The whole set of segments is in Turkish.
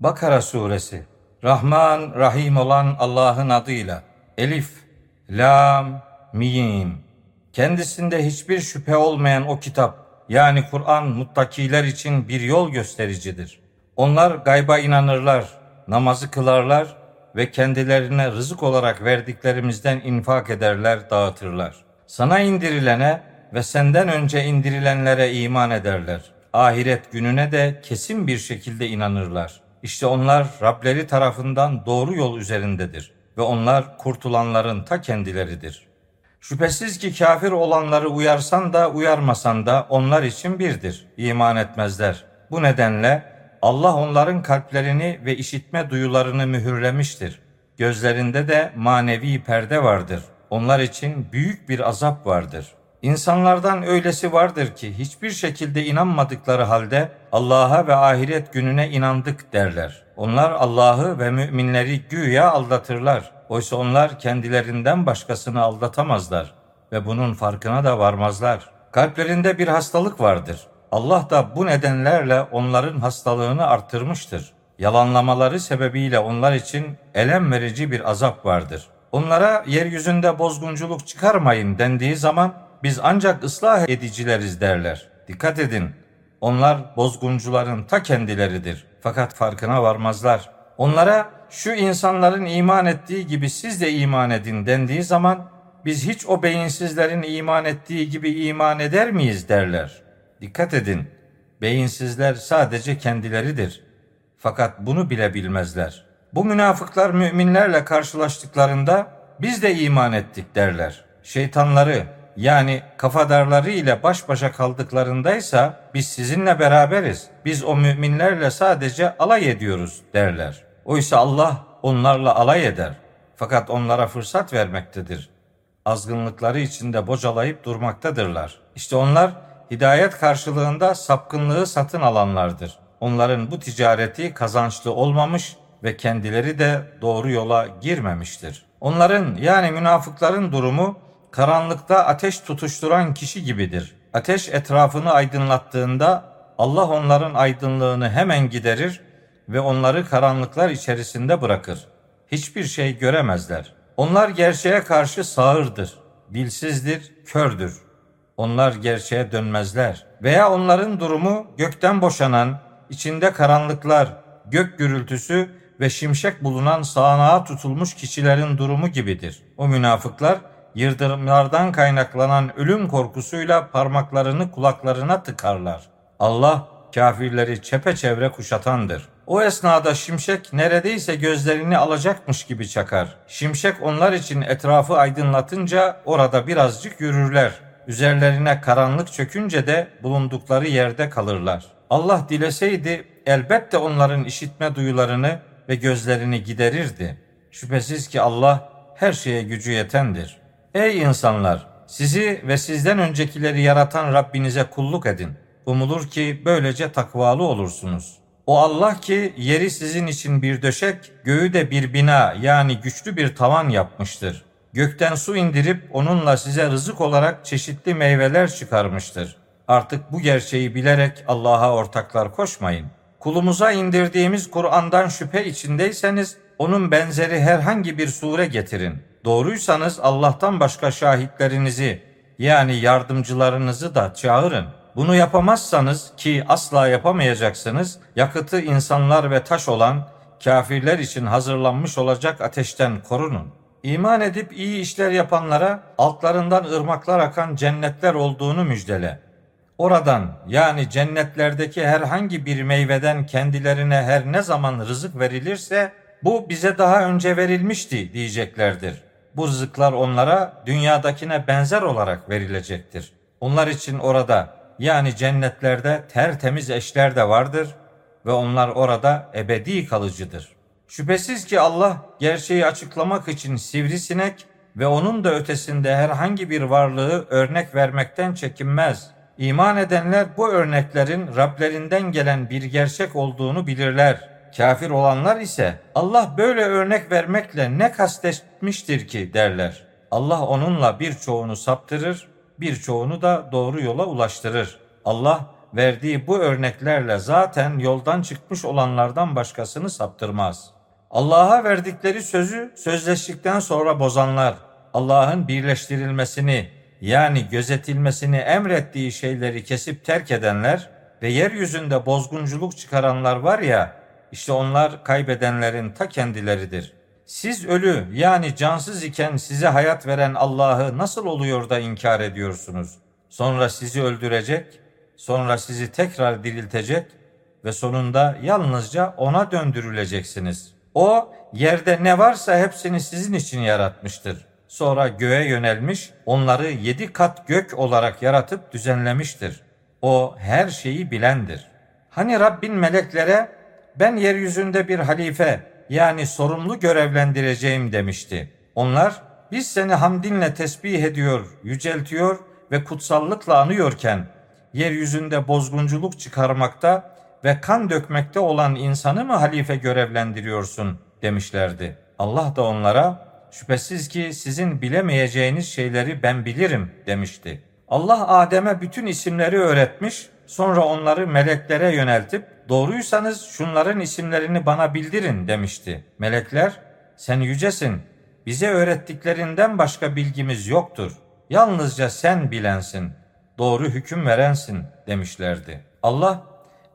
Bakara suresi Rahman Rahim olan Allah'ın adıyla Elif Lam Mim Kendisinde hiçbir şüphe olmayan o kitap yani Kur'an muttakiler için bir yol göstericidir. Onlar gayba inanırlar, namazı kılarlar ve kendilerine rızık olarak verdiklerimizden infak ederler, dağıtırlar. Sana indirilene ve senden önce indirilenlere iman ederler. Ahiret gününe de kesin bir şekilde inanırlar. İşte onlar Rableri tarafından doğru yol üzerindedir ve onlar kurtulanların ta kendileridir. Şüphesiz ki kafir olanları uyarsan da uyarmasan da onlar için birdir. İman etmezler. Bu nedenle Allah onların kalplerini ve işitme duyularını mühürlemiştir. Gözlerinde de manevi perde vardır. Onlar için büyük bir azap vardır. İnsanlardan öylesi vardır ki hiçbir şekilde inanmadıkları halde Allah'a ve ahiret gününe inandık derler. Onlar Allah'ı ve müminleri güya aldatırlar. Oysa onlar kendilerinden başkasını aldatamazlar ve bunun farkına da varmazlar. Kalplerinde bir hastalık vardır. Allah da bu nedenlerle onların hastalığını arttırmıştır. Yalanlamaları sebebiyle onlar için elem verici bir azap vardır. Onlara yeryüzünde bozgunculuk çıkarmayın dendiği zaman biz ancak ıslah edicileriz derler. Dikkat edin. Onlar bozguncuların ta kendileridir. Fakat farkına varmazlar. Onlara şu insanların iman ettiği gibi siz de iman edin dendiği zaman biz hiç o beyinsizlerin iman ettiği gibi iman eder miyiz derler. Dikkat edin. Beyinsizler sadece kendileridir. Fakat bunu bile bilmezler. Bu münafıklar müminlerle karşılaştıklarında biz de iman ettik derler. Şeytanları yani kafadarları ile baş başa kaldıklarındaysa biz sizinle beraberiz. Biz o müminlerle sadece alay ediyoruz derler. Oysa Allah onlarla alay eder. Fakat onlara fırsat vermektedir. Azgınlıkları içinde bocalayıp durmaktadırlar. İşte onlar hidayet karşılığında sapkınlığı satın alanlardır. Onların bu ticareti kazançlı olmamış ve kendileri de doğru yola girmemiştir. Onların yani münafıkların durumu karanlıkta ateş tutuşturan kişi gibidir. Ateş etrafını aydınlattığında Allah onların aydınlığını hemen giderir ve onları karanlıklar içerisinde bırakır. Hiçbir şey göremezler. Onlar gerçeğe karşı sağırdır, dilsizdir, kördür. Onlar gerçeğe dönmezler. Veya onların durumu gökten boşanan, içinde karanlıklar, gök gürültüsü ve şimşek bulunan sağanağa tutulmuş kişilerin durumu gibidir. O münafıklar yıldırımlardan kaynaklanan ölüm korkusuyla parmaklarını kulaklarına tıkarlar. Allah kafirleri çepeçevre kuşatandır. O esnada şimşek neredeyse gözlerini alacakmış gibi çakar. Şimşek onlar için etrafı aydınlatınca orada birazcık yürürler. Üzerlerine karanlık çökünce de bulundukları yerde kalırlar. Allah dileseydi elbette onların işitme duyularını ve gözlerini giderirdi. Şüphesiz ki Allah her şeye gücü yetendir. Ey insanlar! Sizi ve sizden öncekileri yaratan Rabbinize kulluk edin. Umulur ki böylece takvalı olursunuz. O Allah ki yeri sizin için bir döşek, göğü de bir bina yani güçlü bir tavan yapmıştır. Gökten su indirip onunla size rızık olarak çeşitli meyveler çıkarmıştır. Artık bu gerçeği bilerek Allah'a ortaklar koşmayın. Kulumuza indirdiğimiz Kur'an'dan şüphe içindeyseniz onun benzeri herhangi bir sure getirin. Doğruysanız Allah'tan başka şahitlerinizi yani yardımcılarınızı da çağırın. Bunu yapamazsanız ki asla yapamayacaksınız, yakıtı insanlar ve taş olan kafirler için hazırlanmış olacak ateşten korunun. İman edip iyi işler yapanlara altlarından ırmaklar akan cennetler olduğunu müjdele. Oradan yani cennetlerdeki herhangi bir meyveden kendilerine her ne zaman rızık verilirse bu bize daha önce verilmişti diyeceklerdir. Bu rızıklar onlara dünyadakine benzer olarak verilecektir. Onlar için orada yani cennetlerde tertemiz eşler de vardır ve onlar orada ebedi kalıcıdır. Şüphesiz ki Allah gerçeği açıklamak için sivrisinek ve onun da ötesinde herhangi bir varlığı örnek vermekten çekinmez. İman edenler bu örneklerin Rablerinden gelen bir gerçek olduğunu bilirler. Kafir olanlar ise Allah böyle örnek vermekle ne kastetmiştir ki derler. Allah onunla birçoğunu saptırır, birçoğunu da doğru yola ulaştırır. Allah verdiği bu örneklerle zaten yoldan çıkmış olanlardan başkasını saptırmaz. Allah'a verdikleri sözü sözleştikten sonra bozanlar, Allah'ın birleştirilmesini yani gözetilmesini emrettiği şeyleri kesip terk edenler ve yeryüzünde bozgunculuk çıkaranlar var ya, işte onlar kaybedenlerin ta kendileridir. Siz ölü yani cansız iken size hayat veren Allah'ı nasıl oluyor da inkar ediyorsunuz? Sonra sizi öldürecek, sonra sizi tekrar diriltecek ve sonunda yalnızca ona döndürüleceksiniz. O yerde ne varsa hepsini sizin için yaratmıştır. Sonra göğe yönelmiş, onları yedi kat gök olarak yaratıp düzenlemiştir. O her şeyi bilendir. Hani Rabbin meleklere ben yeryüzünde bir halife yani sorumlu görevlendireceğim demişti. Onlar biz seni hamdinle tesbih ediyor, yüceltiyor ve kutsallıkla anıyorken yeryüzünde bozgunculuk çıkarmakta ve kan dökmekte olan insanı mı halife görevlendiriyorsun demişlerdi. Allah da onlara şüphesiz ki sizin bilemeyeceğiniz şeyleri ben bilirim demişti. Allah Adem'e bütün isimleri öğretmiş, sonra onları meleklere yöneltip doğruysanız şunların isimlerini bana bildirin demişti. Melekler sen yücesin, bize öğrettiklerinden başka bilgimiz yoktur. Yalnızca sen bilensin, doğru hüküm verensin demişlerdi. Allah,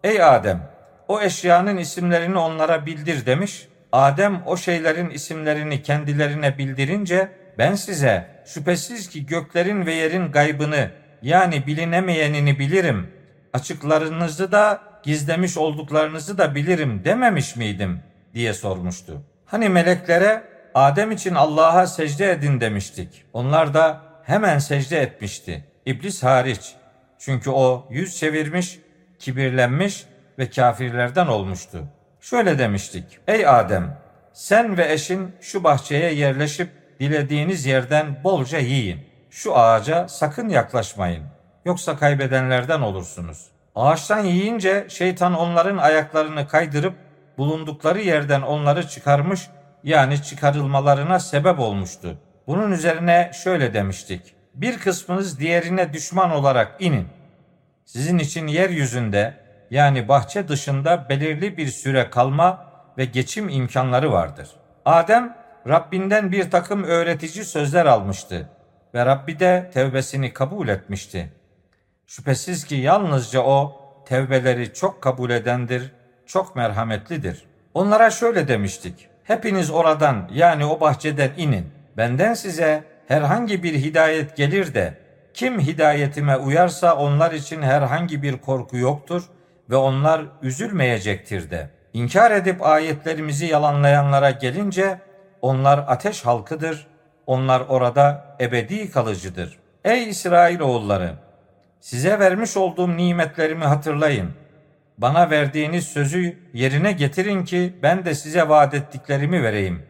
ey Adem, o eşyanın isimlerini onlara bildir demiş. Adem o şeylerin isimlerini kendilerine bildirince ben size şüphesiz ki göklerin ve yerin gaybını yani bilinemeyenini bilirim. Açıklarınızı da gizlemiş olduklarınızı da bilirim dememiş miydim diye sormuştu. Hani meleklere Adem için Allah'a secde edin demiştik. Onlar da hemen secde etmişti. İblis hariç. Çünkü o yüz çevirmiş, kibirlenmiş ve kafirlerden olmuştu. Şöyle demiştik. Ey Adem, sen ve eşin şu bahçeye yerleşip dilediğiniz yerden bolca yiyin. Şu ağaca sakın yaklaşmayın. Yoksa kaybedenlerden olursunuz. Ağaçtan yiyince şeytan onların ayaklarını kaydırıp bulundukları yerden onları çıkarmış yani çıkarılmalarına sebep olmuştu. Bunun üzerine şöyle demiştik. Bir kısmınız diğerine düşman olarak inin. Sizin için yeryüzünde yani bahçe dışında belirli bir süre kalma ve geçim imkanları vardır. Adem Rabbinden bir takım öğretici sözler almıştı ve Rabbi de tevbesini kabul etmişti. Şüphesiz ki yalnızca o tevbeleri çok kabul edendir, çok merhametlidir. Onlara şöyle demiştik. Hepiniz oradan yani o bahçeden inin. Benden size herhangi bir hidayet gelir de kim hidayetime uyarsa onlar için herhangi bir korku yoktur ve onlar üzülmeyecektir de. İnkar edip ayetlerimizi yalanlayanlara gelince onlar ateş halkıdır. Onlar orada ebedi kalıcıdır. Ey İsrail oğulları, size vermiş olduğum nimetlerimi hatırlayın. Bana verdiğiniz sözü yerine getirin ki ben de size vaat ettiklerimi vereyim.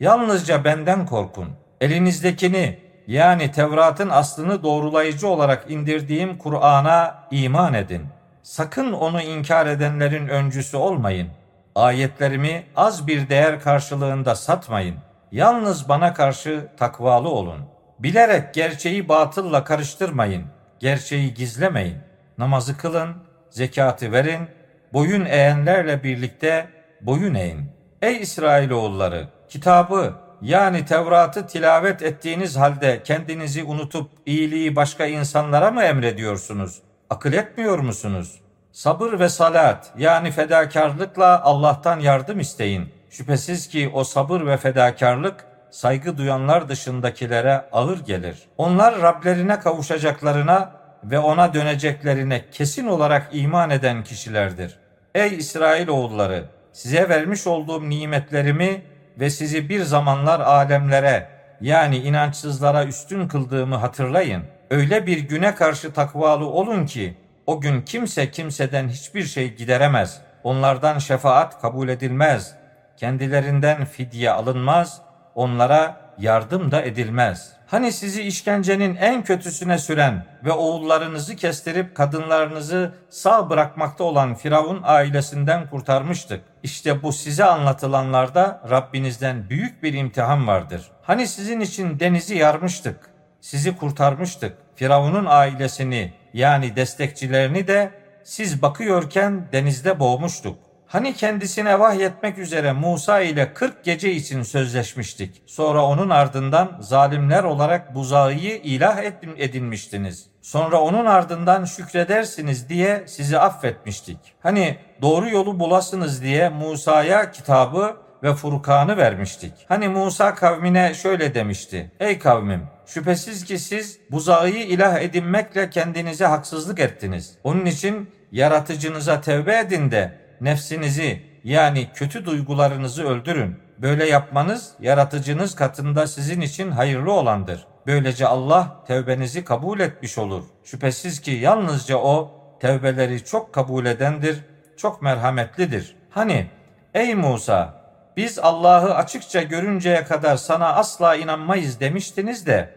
Yalnızca benden korkun. Elinizdekini yani Tevrat'ın aslını doğrulayıcı olarak indirdiğim Kur'an'a iman edin. Sakın onu inkar edenlerin öncüsü olmayın. Ayetlerimi az bir değer karşılığında satmayın. Yalnız bana karşı takvalı olun. Bilerek gerçeği batılla karıştırmayın. Gerçeği gizlemeyin. Namazı kılın, zekatı verin, boyun eğenlerle birlikte boyun eğin. Ey İsrailoğulları, kitabı yani Tevrat'ı tilavet ettiğiniz halde kendinizi unutup iyiliği başka insanlara mı emrediyorsunuz? Akıl etmiyor musunuz? Sabır ve salat yani fedakarlıkla Allah'tan yardım isteyin. Şüphesiz ki o sabır ve fedakarlık saygı duyanlar dışındakilere ağır gelir. Onlar Rablerine kavuşacaklarına ve ona döneceklerine kesin olarak iman eden kişilerdir. Ey İsrail oğulları, size vermiş olduğum nimetlerimi ve sizi bir zamanlar alemlere yani inançsızlara üstün kıldığımı hatırlayın. Öyle bir güne karşı takvalı olun ki o gün kimse kimseden hiçbir şey gideremez. Onlardan şefaat kabul edilmez. Kendilerinden fidye alınmaz. Onlara yardım da edilmez. Hani sizi işkencenin en kötüsüne süren ve oğullarınızı kestirip kadınlarınızı sağ bırakmakta olan Firavun ailesinden kurtarmıştık. İşte bu size anlatılanlarda Rabbinizden büyük bir imtihan vardır. Hani sizin için denizi yarmıştık, sizi kurtarmıştık. Firavun'un ailesini yani destekçilerini de siz bakıyorken denizde boğmuştuk. Hani kendisine vahyetmek üzere Musa ile 40 gece için sözleşmiştik. Sonra onun ardından zalimler olarak buzağıyı ilah edinmiştiniz. Sonra onun ardından şükredersiniz diye sizi affetmiştik. Hani doğru yolu bulasınız diye Musa'ya kitabı ve Furkan'ı vermiştik. Hani Musa kavmine şöyle demişti. Ey kavmim şüphesiz ki siz buzağıyı ilah edinmekle kendinize haksızlık ettiniz. Onun için yaratıcınıza tevbe edin de nefsinizi yani kötü duygularınızı öldürün. Böyle yapmanız yaratıcınız katında sizin için hayırlı olandır. Böylece Allah tevbenizi kabul etmiş olur. Şüphesiz ki yalnızca o tevbeleri çok kabul edendir, çok merhametlidir. Hani ey Musa biz Allah'ı açıkça görünceye kadar sana asla inanmayız demiştiniz de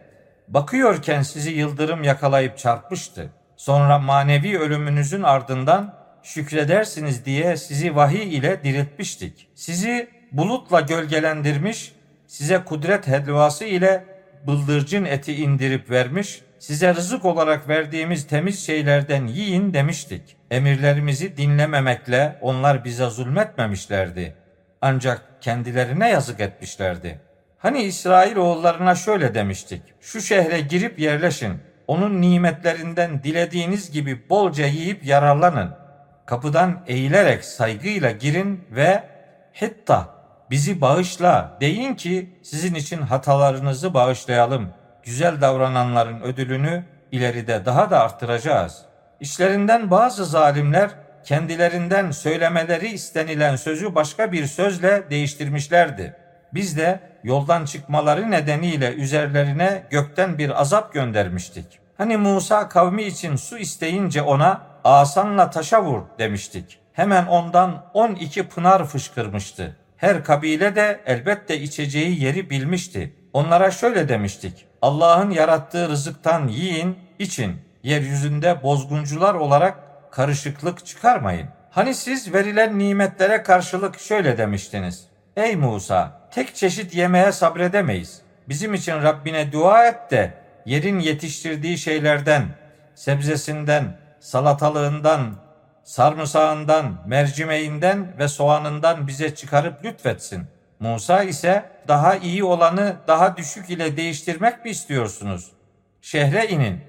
bakıyorken sizi yıldırım yakalayıp çarpmıştı. Sonra manevi ölümünüzün ardından şükredersiniz diye sizi vahiy ile diriltmiştik. Sizi bulutla gölgelendirmiş, size kudret helvası ile bıldırcın eti indirip vermiş, size rızık olarak verdiğimiz temiz şeylerden yiyin demiştik. Emirlerimizi dinlememekle onlar bize zulmetmemişlerdi. Ancak kendilerine yazık etmişlerdi. Hani İsrail oğullarına şöyle demiştik. Şu şehre girip yerleşin. Onun nimetlerinden dilediğiniz gibi bolca yiyip yararlanın kapıdan eğilerek saygıyla girin ve hatta bizi bağışla deyin ki sizin için hatalarınızı bağışlayalım. Güzel davrananların ödülünü ileride daha da arttıracağız. İşlerinden bazı zalimler kendilerinden söylemeleri istenilen sözü başka bir sözle değiştirmişlerdi. Biz de yoldan çıkmaları nedeniyle üzerlerine gökten bir azap göndermiştik. Hani Musa kavmi için su isteyince ona asanla taşa vur demiştik. Hemen ondan 12 pınar fışkırmıştı. Her kabile de elbette içeceği yeri bilmişti. Onlara şöyle demiştik. Allah'ın yarattığı rızıktan yiyin, için. Yeryüzünde bozguncular olarak karışıklık çıkarmayın. Hani siz verilen nimetlere karşılık şöyle demiştiniz. Ey Musa, tek çeşit yemeğe sabredemeyiz. Bizim için Rabbine dua et de yerin yetiştirdiği şeylerden, sebzesinden, salatalığından, sarımsağından, mercimeğinden ve soğanından bize çıkarıp lütfetsin. Musa ise daha iyi olanı daha düşük ile değiştirmek mi istiyorsunuz? Şehre inin.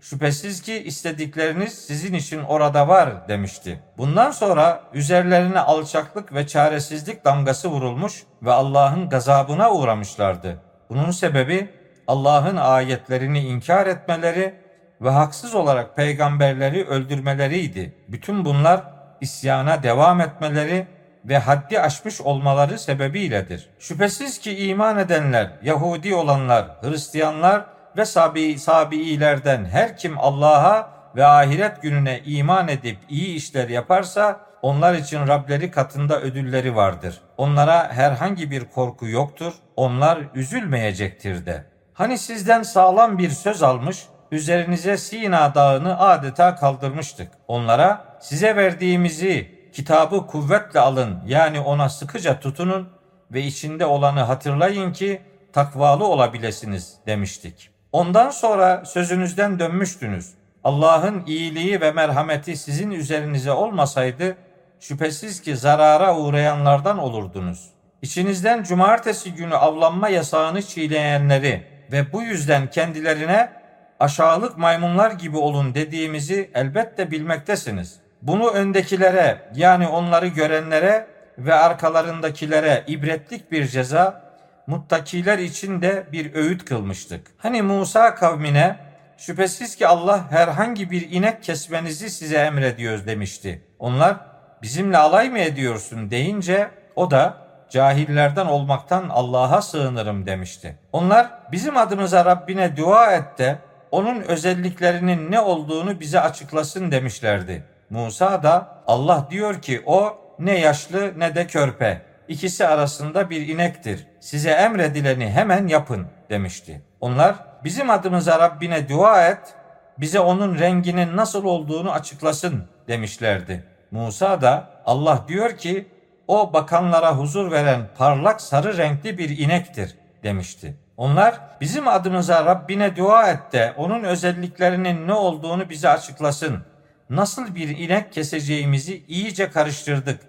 Şüphesiz ki istedikleriniz sizin için orada var demişti. Bundan sonra üzerlerine alçaklık ve çaresizlik damgası vurulmuş ve Allah'ın gazabına uğramışlardı. Bunun sebebi Allah'ın ayetlerini inkar etmeleri ve haksız olarak peygamberleri öldürmeleriydi. Bütün bunlar isyana devam etmeleri ve haddi aşmış olmaları sebebiyledir. Şüphesiz ki iman edenler, Yahudi olanlar, Hristiyanlar ve sabi, sabiilerden her kim Allah'a ve ahiret gününe iman edip iyi işler yaparsa onlar için Rableri katında ödülleri vardır. Onlara herhangi bir korku yoktur. Onlar üzülmeyecektir de. Hani sizden sağlam bir söz almış, üzerinize Sina dağını adeta kaldırmıştık. Onlara size verdiğimizi kitabı kuvvetle alın yani ona sıkıca tutunun ve içinde olanı hatırlayın ki takvalı olabilesiniz demiştik. Ondan sonra sözünüzden dönmüştünüz. Allah'ın iyiliği ve merhameti sizin üzerinize olmasaydı şüphesiz ki zarara uğrayanlardan olurdunuz. İçinizden cumartesi günü avlanma yasağını çiğneyenleri ve bu yüzden kendilerine aşağılık maymunlar gibi olun dediğimizi elbette bilmektesiniz. Bunu öndekilere yani onları görenlere ve arkalarındakilere ibretlik bir ceza, muttakiler için de bir öğüt kılmıştık. Hani Musa kavmine şüphesiz ki Allah herhangi bir inek kesmenizi size emrediyoruz demişti. Onlar bizimle alay mı ediyorsun deyince o da cahillerden olmaktan Allah'a sığınırım demişti. Onlar bizim adımıza Rabbine dua et de onun özelliklerinin ne olduğunu bize açıklasın demişlerdi. Musa da Allah diyor ki o ne yaşlı ne de körpe. İkisi arasında bir inektir. Size emredileni hemen yapın demişti. Onlar bizim adımıza Rabbine dua et, bize onun renginin nasıl olduğunu açıklasın demişlerdi. Musa da Allah diyor ki o bakanlara huzur veren parlak sarı renkli bir inektir demişti. Onlar bizim adımıza Rabbine dua et de onun özelliklerinin ne olduğunu bize açıklasın. nasıl bir inek keseceğimizi iyice karıştırdık.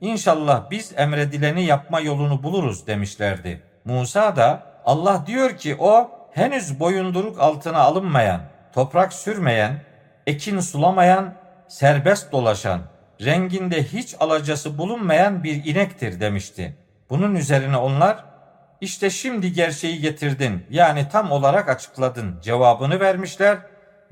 İnşallah biz emredileni yapma yolunu buluruz demişlerdi. Musa da Allah diyor ki o henüz boyunduruk altına alınmayan, toprak sürmeyen, ekin sulamayan, serbest dolaşan, renginde hiç alacası bulunmayan bir inektir demişti. Bunun üzerine onlar işte şimdi gerçeği getirdin yani tam olarak açıkladın cevabını vermişler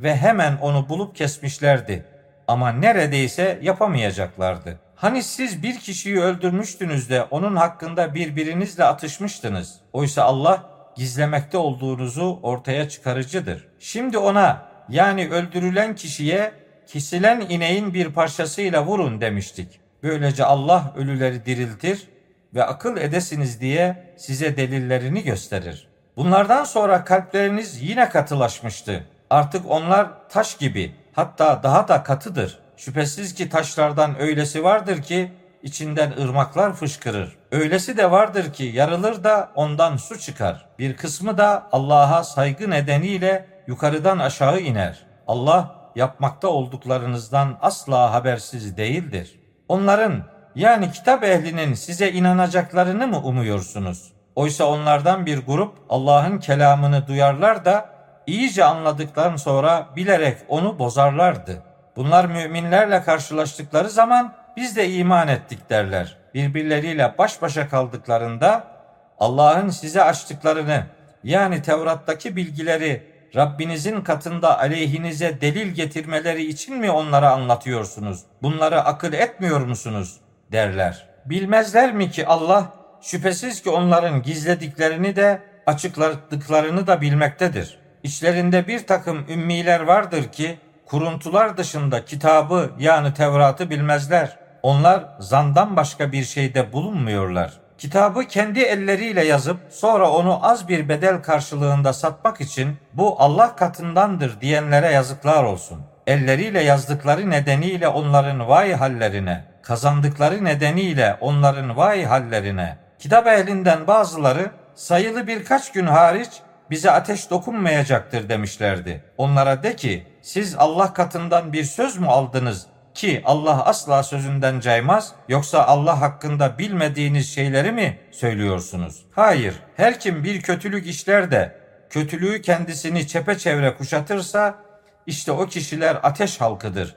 ve hemen onu bulup kesmişlerdi. Ama neredeyse yapamayacaklardı. Hani siz bir kişiyi öldürmüştünüz de onun hakkında birbirinizle atışmıştınız. Oysa Allah gizlemekte olduğunuzu ortaya çıkarıcıdır. Şimdi ona yani öldürülen kişiye kesilen ineğin bir parçasıyla vurun demiştik. Böylece Allah ölüleri diriltir ve akıl edesiniz diye size delillerini gösterir. Bunlardan sonra kalpleriniz yine katılaşmıştı. Artık onlar taş gibi hatta daha da katıdır. Şüphesiz ki taşlardan öylesi vardır ki içinden ırmaklar fışkırır. Öylesi de vardır ki yarılır da ondan su çıkar. Bir kısmı da Allah'a saygı nedeniyle yukarıdan aşağı iner. Allah yapmakta olduklarınızdan asla habersiz değildir. Onların yani kitap ehlinin size inanacaklarını mı umuyorsunuz? Oysa onlardan bir grup Allah'ın kelamını duyarlar da iyice anladıktan sonra bilerek onu bozarlardı. Bunlar müminlerle karşılaştıkları zaman biz de iman ettik derler. Birbirleriyle baş başa kaldıklarında Allah'ın size açtıklarını yani Tevrat'taki bilgileri Rabbinizin katında aleyhinize delil getirmeleri için mi onlara anlatıyorsunuz? Bunları akıl etmiyor musunuz? Derler. Bilmezler mi ki Allah şüphesiz ki onların gizlediklerini de açıkladıklarını da bilmektedir. İçlerinde bir takım ümmiler vardır ki kuruntular dışında kitabı yani Tevrat'ı bilmezler. Onlar zandan başka bir şeyde bulunmuyorlar. Kitabı kendi elleriyle yazıp sonra onu az bir bedel karşılığında satmak için bu Allah katındandır diyenlere yazıklar olsun. Elleriyle yazdıkları nedeniyle onların vay hallerine, kazandıkları nedeniyle onların vay hallerine. Kitap ehlinden bazıları sayılı birkaç gün hariç bize ateş dokunmayacaktır demişlerdi. Onlara de ki siz Allah katından bir söz mü aldınız ki Allah asla sözünden caymaz yoksa Allah hakkında bilmediğiniz şeyleri mi söylüyorsunuz? Hayır, her kim bir kötülük işler de kötülüğü kendisini çepeçevre kuşatırsa işte o kişiler ateş halkıdır.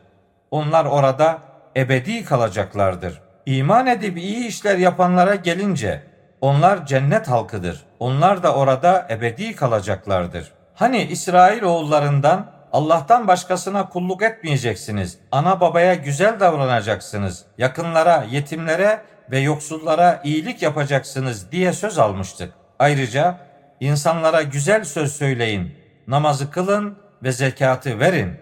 Onlar orada ebedi kalacaklardır. İman edip iyi işler yapanlara gelince onlar cennet halkıdır. Onlar da orada ebedi kalacaklardır. Hani İsrail oğullarından Allah'tan başkasına kulluk etmeyeceksiniz. Ana babaya güzel davranacaksınız. Yakınlara, yetimlere ve yoksullara iyilik yapacaksınız diye söz almıştık. Ayrıca insanlara güzel söz söyleyin, namazı kılın ve zekatı verin.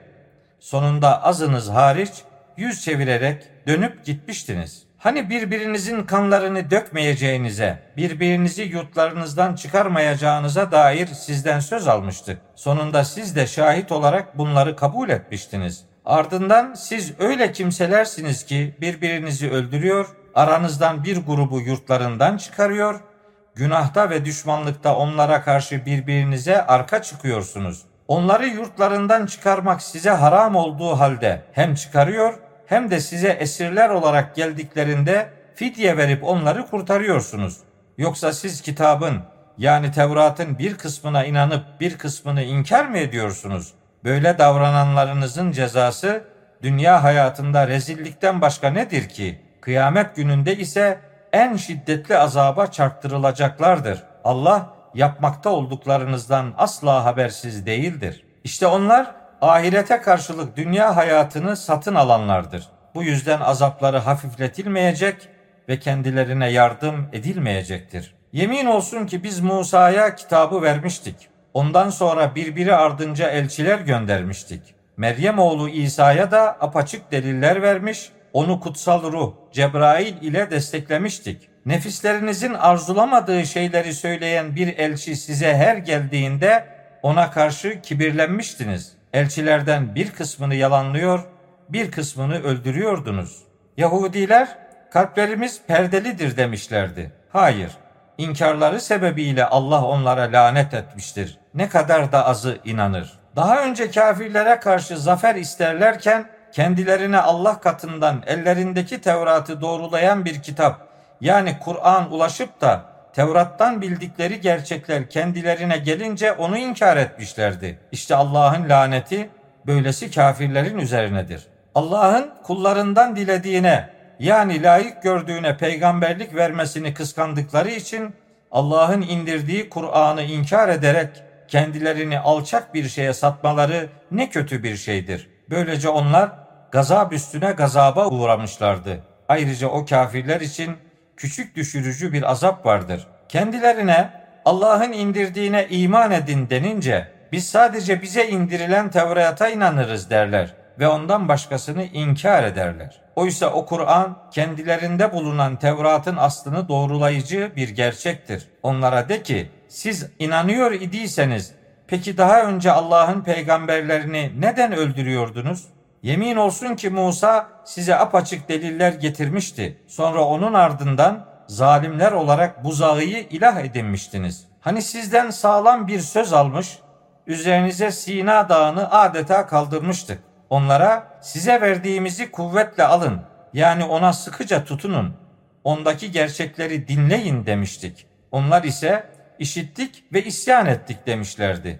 Sonunda azınız hariç yüz çevirerek dönüp gitmiştiniz. Hani birbirinizin kanlarını dökmeyeceğinize, birbirinizi yurtlarınızdan çıkarmayacağınıza dair sizden söz almıştık. Sonunda siz de şahit olarak bunları kabul etmiştiniz. Ardından siz öyle kimselersiniz ki birbirinizi öldürüyor, aranızdan bir grubu yurtlarından çıkarıyor, günahta ve düşmanlıkta onlara karşı birbirinize arka çıkıyorsunuz. Onları yurtlarından çıkarmak size haram olduğu halde hem çıkarıyor hem de size esirler olarak geldiklerinde fidye verip onları kurtarıyorsunuz. Yoksa siz kitabın yani Tevrat'ın bir kısmına inanıp bir kısmını inkar mı ediyorsunuz? Böyle davrananlarınızın cezası dünya hayatında rezillikten başka nedir ki? Kıyamet gününde ise en şiddetli azaba çarptırılacaklardır. Allah yapmakta olduklarınızdan asla habersiz değildir. İşte onlar ahirete karşılık dünya hayatını satın alanlardır. Bu yüzden azapları hafifletilmeyecek ve kendilerine yardım edilmeyecektir. Yemin olsun ki biz Musa'ya kitabı vermiştik. Ondan sonra birbiri ardınca elçiler göndermiştik. Meryem oğlu İsa'ya da apaçık deliller vermiş, onu kutsal ruh Cebrail ile desteklemiştik. Nefislerinizin arzulamadığı şeyleri söyleyen bir elçi size her geldiğinde ona karşı kibirlenmiştiniz. Elçilerden bir kısmını yalanlıyor, bir kısmını öldürüyordunuz. Yahudiler kalplerimiz perdelidir demişlerdi. Hayır, inkarları sebebiyle Allah onlara lanet etmiştir. Ne kadar da azı inanır. Daha önce kafirlere karşı zafer isterlerken kendilerine Allah katından ellerindeki Tevrat'ı doğrulayan bir kitap yani Kur'an ulaşıp da Tevrat'tan bildikleri gerçekler kendilerine gelince onu inkar etmişlerdi. İşte Allah'ın laneti böylesi kafirlerin üzerinedir. Allah'ın kullarından dilediğine yani layık gördüğüne peygamberlik vermesini kıskandıkları için Allah'ın indirdiği Kur'an'ı inkar ederek kendilerini alçak bir şeye satmaları ne kötü bir şeydir. Böylece onlar gazap üstüne gazaba uğramışlardı. Ayrıca o kafirler için küçük düşürücü bir azap vardır. Kendilerine Allah'ın indirdiğine iman edin denince biz sadece bize indirilen Tevrat'a inanırız derler ve ondan başkasını inkar ederler. Oysa o Kur'an kendilerinde bulunan Tevrat'ın aslını doğrulayıcı bir gerçektir. Onlara de ki siz inanıyor idiyseniz peki daha önce Allah'ın peygamberlerini neden öldürüyordunuz? Yemin olsun ki Musa size apaçık deliller getirmişti. Sonra onun ardından zalimler olarak buzağıyı ilah edinmiştiniz. Hani sizden sağlam bir söz almış, üzerinize Sina dağını adeta kaldırmıştık. Onlara size verdiğimizi kuvvetle alın. Yani ona sıkıca tutunun. Ondaki gerçekleri dinleyin demiştik. Onlar ise işittik ve isyan ettik demişlerdi.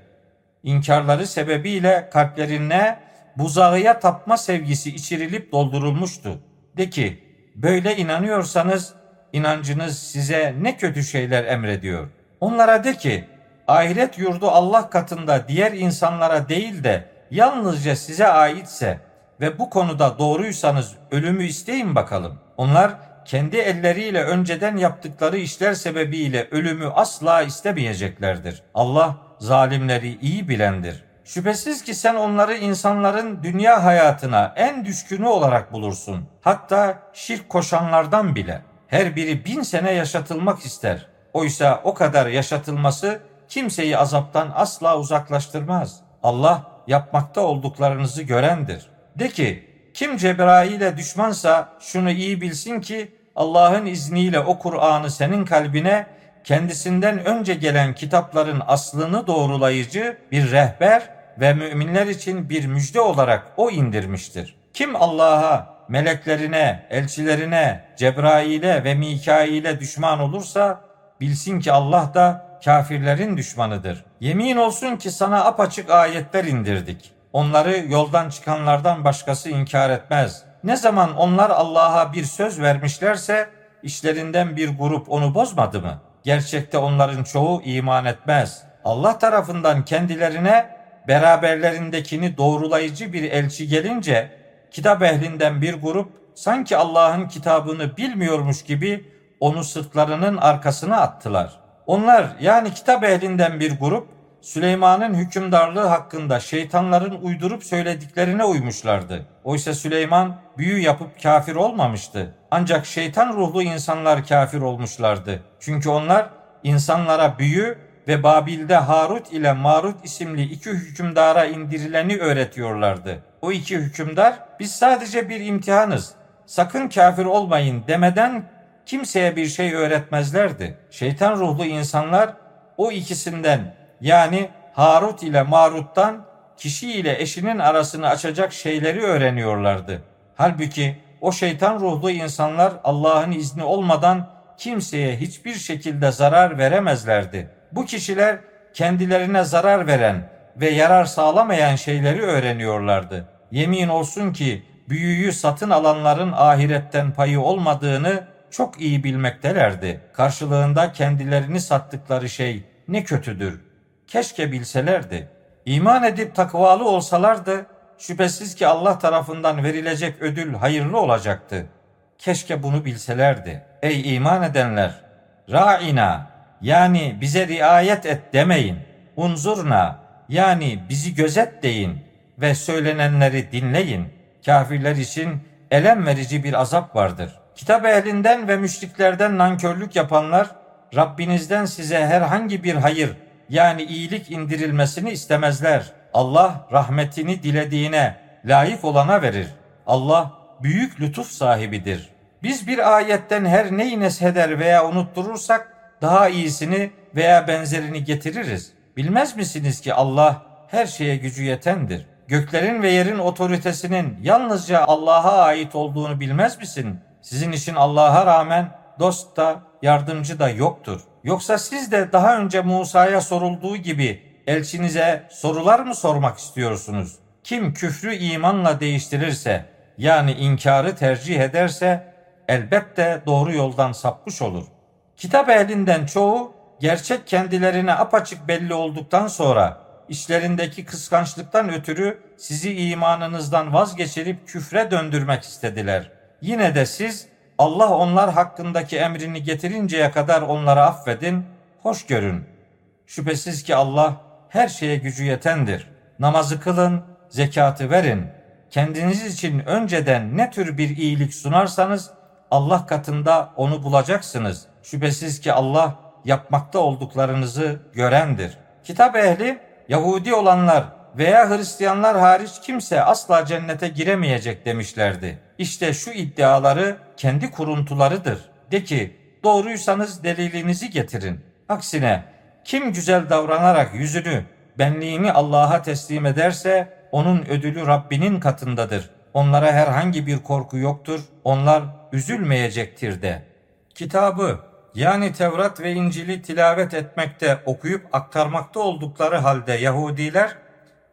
İnkarları sebebiyle kalplerine buzağıya tapma sevgisi içirilip doldurulmuştu. De ki, böyle inanıyorsanız inancınız size ne kötü şeyler emrediyor. Onlara de ki, ahiret yurdu Allah katında diğer insanlara değil de yalnızca size aitse ve bu konuda doğruysanız ölümü isteyin bakalım. Onlar kendi elleriyle önceden yaptıkları işler sebebiyle ölümü asla istemeyeceklerdir. Allah zalimleri iyi bilendir. Şüphesiz ki sen onları insanların dünya hayatına en düşkünü olarak bulursun. Hatta şirk koşanlardan bile. Her biri bin sene yaşatılmak ister. Oysa o kadar yaşatılması kimseyi azaptan asla uzaklaştırmaz. Allah yapmakta olduklarınızı görendir. De ki kim Cebrail'e düşmansa şunu iyi bilsin ki Allah'ın izniyle o Kur'an'ı senin kalbine kendisinden önce gelen kitapların aslını doğrulayıcı bir rehber ve müminler için bir müjde olarak o indirmiştir. Kim Allah'a, meleklerine, elçilerine, Cebrail'e ve Mikail'e düşman olursa bilsin ki Allah da kafirlerin düşmanıdır. Yemin olsun ki sana apaçık ayetler indirdik. Onları yoldan çıkanlardan başkası inkar etmez. Ne zaman onlar Allah'a bir söz vermişlerse işlerinden bir grup onu bozmadı mı? Gerçekte onların çoğu iman etmez. Allah tarafından kendilerine beraberlerindekini doğrulayıcı bir elçi gelince kitap ehlinden bir grup sanki Allah'ın kitabını bilmiyormuş gibi onu sırtlarının arkasına attılar. Onlar yani kitap ehlinden bir grup Süleyman'ın hükümdarlığı hakkında şeytanların uydurup söylediklerine uymuşlardı. Oysa Süleyman büyü yapıp kafir olmamıştı. Ancak şeytan ruhlu insanlar kafir olmuşlardı. Çünkü onlar insanlara büyü ve Babil'de Harut ile Marut isimli iki hükümdara indirileni öğretiyorlardı. O iki hükümdar biz sadece bir imtihanız. Sakın kafir olmayın demeden kimseye bir şey öğretmezlerdi. Şeytan ruhlu insanlar o ikisinden yani Harut ile Marut'tan kişi ile eşinin arasını açacak şeyleri öğreniyorlardı. Halbuki o şeytan ruhlu insanlar Allah'ın izni olmadan kimseye hiçbir şekilde zarar veremezlerdi. Bu kişiler kendilerine zarar veren ve yarar sağlamayan şeyleri öğreniyorlardı. Yemin olsun ki büyüyü satın alanların ahiretten payı olmadığını çok iyi bilmektelerdi. Karşılığında kendilerini sattıkları şey ne kötüdür. Keşke bilselerdi. İman edip takvalı olsalardı şüphesiz ki Allah tarafından verilecek ödül hayırlı olacaktı. Keşke bunu bilselerdi. Ey iman edenler! Ra'ina yani bize riayet et demeyin. Unzurna yani bizi gözet deyin ve söylenenleri dinleyin. Kafirler için elem verici bir azap vardır. Kitap ehlinden ve müşriklerden nankörlük yapanlar Rabbinizden size herhangi bir hayır yani iyilik indirilmesini istemezler. Allah rahmetini dilediğine, layık olana verir. Allah büyük lütuf sahibidir. Biz bir ayetten her neyi nesheder veya unutturursak daha iyisini veya benzerini getiririz. Bilmez misiniz ki Allah her şeye gücü yetendir. göklerin ve yerin otoritesinin yalnızca Allah'a ait olduğunu bilmez misin? Sizin için Allah'a rağmen dost da yardımcı da yoktur. Yoksa siz de daha önce Musa'ya sorulduğu gibi elçinize sorular mı sormak istiyorsunuz? Kim küfrü imanla değiştirirse yani inkarı tercih ederse elbette doğru yoldan sapmış olur. Kitap ehlinden çoğu gerçek kendilerine apaçık belli olduktan sonra işlerindeki kıskançlıktan ötürü sizi imanınızdan vazgeçirip küfre döndürmek istediler. Yine de siz Allah onlar hakkındaki emrini getirinceye kadar onları affedin, hoş görün. Şüphesiz ki Allah her şeye gücü yetendir. Namazı kılın, zekatı verin. Kendiniz için önceden ne tür bir iyilik sunarsanız Allah katında onu bulacaksınız. Şüphesiz ki Allah yapmakta olduklarınızı görendir. Kitap ehli Yahudi olanlar veya Hristiyanlar hariç kimse asla cennete giremeyecek demişlerdi. İşte şu iddiaları kendi kuruntularıdır. De ki doğruysanız delilinizi getirin. Aksine kim güzel davranarak yüzünü, benliğini Allah'a teslim ederse onun ödülü Rabbinin katındadır. Onlara herhangi bir korku yoktur. Onlar üzülmeyecektir de. Kitabı yani Tevrat ve İncil'i tilavet etmekte, okuyup aktarmakta oldukları halde Yahudiler,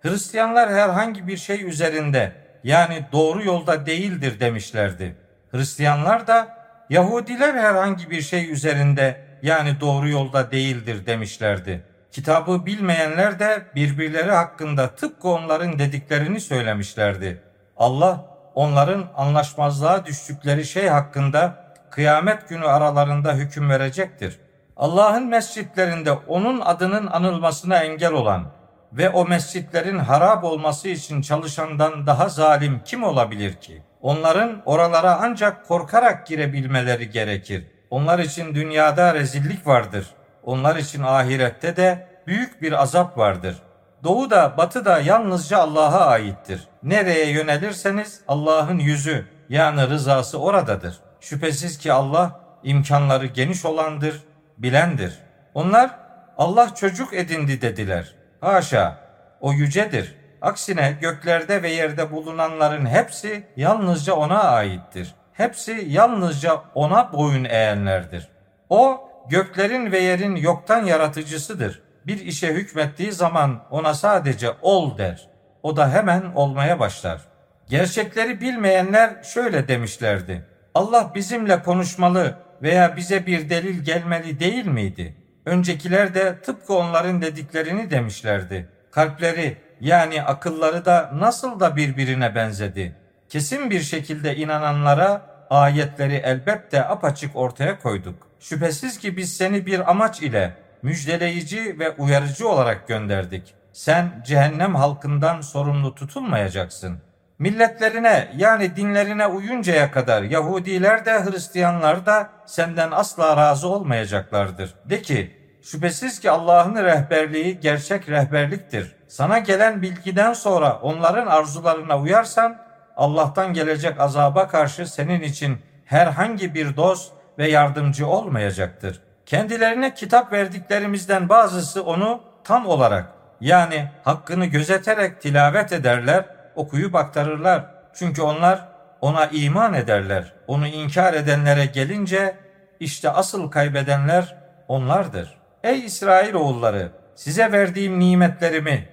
Hristiyanlar herhangi bir şey üzerinde yani doğru yolda değildir demişlerdi. Hristiyanlar da Yahudiler herhangi bir şey üzerinde yani doğru yolda değildir demişlerdi. Kitabı bilmeyenler de birbirleri hakkında tıpkı onların dediklerini söylemişlerdi. Allah onların anlaşmazlığa düştükleri şey hakkında kıyamet günü aralarında hüküm verecektir. Allah'ın mescitlerinde onun adının anılmasına engel olan ve o mescitlerin harap olması için çalışandan daha zalim kim olabilir ki? Onların oralara ancak korkarak girebilmeleri gerekir. Onlar için dünyada rezillik vardır. Onlar için ahirette de büyük bir azap vardır. Doğu da batı da yalnızca Allah'a aittir. Nereye yönelirseniz Allah'ın yüzü yani rızası oradadır. Şüphesiz ki Allah imkanları geniş olandır, bilendir. Onlar Allah çocuk edindi dediler. Haşa, o yücedir. Aksine göklerde ve yerde bulunanların hepsi yalnızca ona aittir. Hepsi yalnızca ona boyun eğenlerdir. O göklerin ve yerin yoktan yaratıcısıdır. Bir işe hükmettiği zaman ona sadece ol der. O da hemen olmaya başlar. Gerçekleri bilmeyenler şöyle demişlerdi. Allah bizimle konuşmalı veya bize bir delil gelmeli değil miydi? Öncekiler de tıpkı onların dediklerini demişlerdi. Kalpleri yani akılları da nasıl da birbirine benzedi. Kesin bir şekilde inananlara ayetleri elbette apaçık ortaya koyduk. Şüphesiz ki biz seni bir amaç ile müjdeleyici ve uyarıcı olarak gönderdik. Sen cehennem halkından sorumlu tutulmayacaksın. Milletlerine yani dinlerine uyuncaya kadar Yahudiler de Hristiyanlar da senden asla razı olmayacaklardır. De ki şüphesiz ki Allah'ın rehberliği gerçek rehberliktir. Sana gelen bilgiden sonra onların arzularına uyarsan Allah'tan gelecek azaba karşı senin için herhangi bir dost ve yardımcı olmayacaktır. Kendilerine kitap verdiklerimizden bazısı onu tam olarak yani hakkını gözeterek tilavet ederler, okuyup aktarırlar. Çünkü onlar ona iman ederler. Onu inkar edenlere gelince işte asıl kaybedenler onlardır. Ey İsrail oğulları size verdiğim nimetlerimi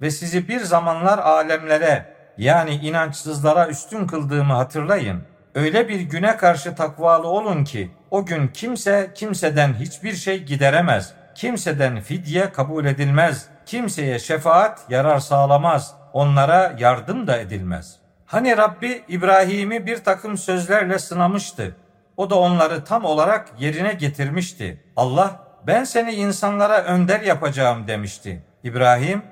ve sizi bir zamanlar alemlere yani inançsızlara üstün kıldığımı hatırlayın. Öyle bir güne karşı takvalı olun ki o gün kimse kimseden hiçbir şey gideremez. Kimseden fidye kabul edilmez. Kimseye şefaat yarar sağlamaz. Onlara yardım da edilmez. Hani Rabbi İbrahim'i bir takım sözlerle sınamıştı. O da onları tam olarak yerine getirmişti. Allah ben seni insanlara önder yapacağım demişti. İbrahim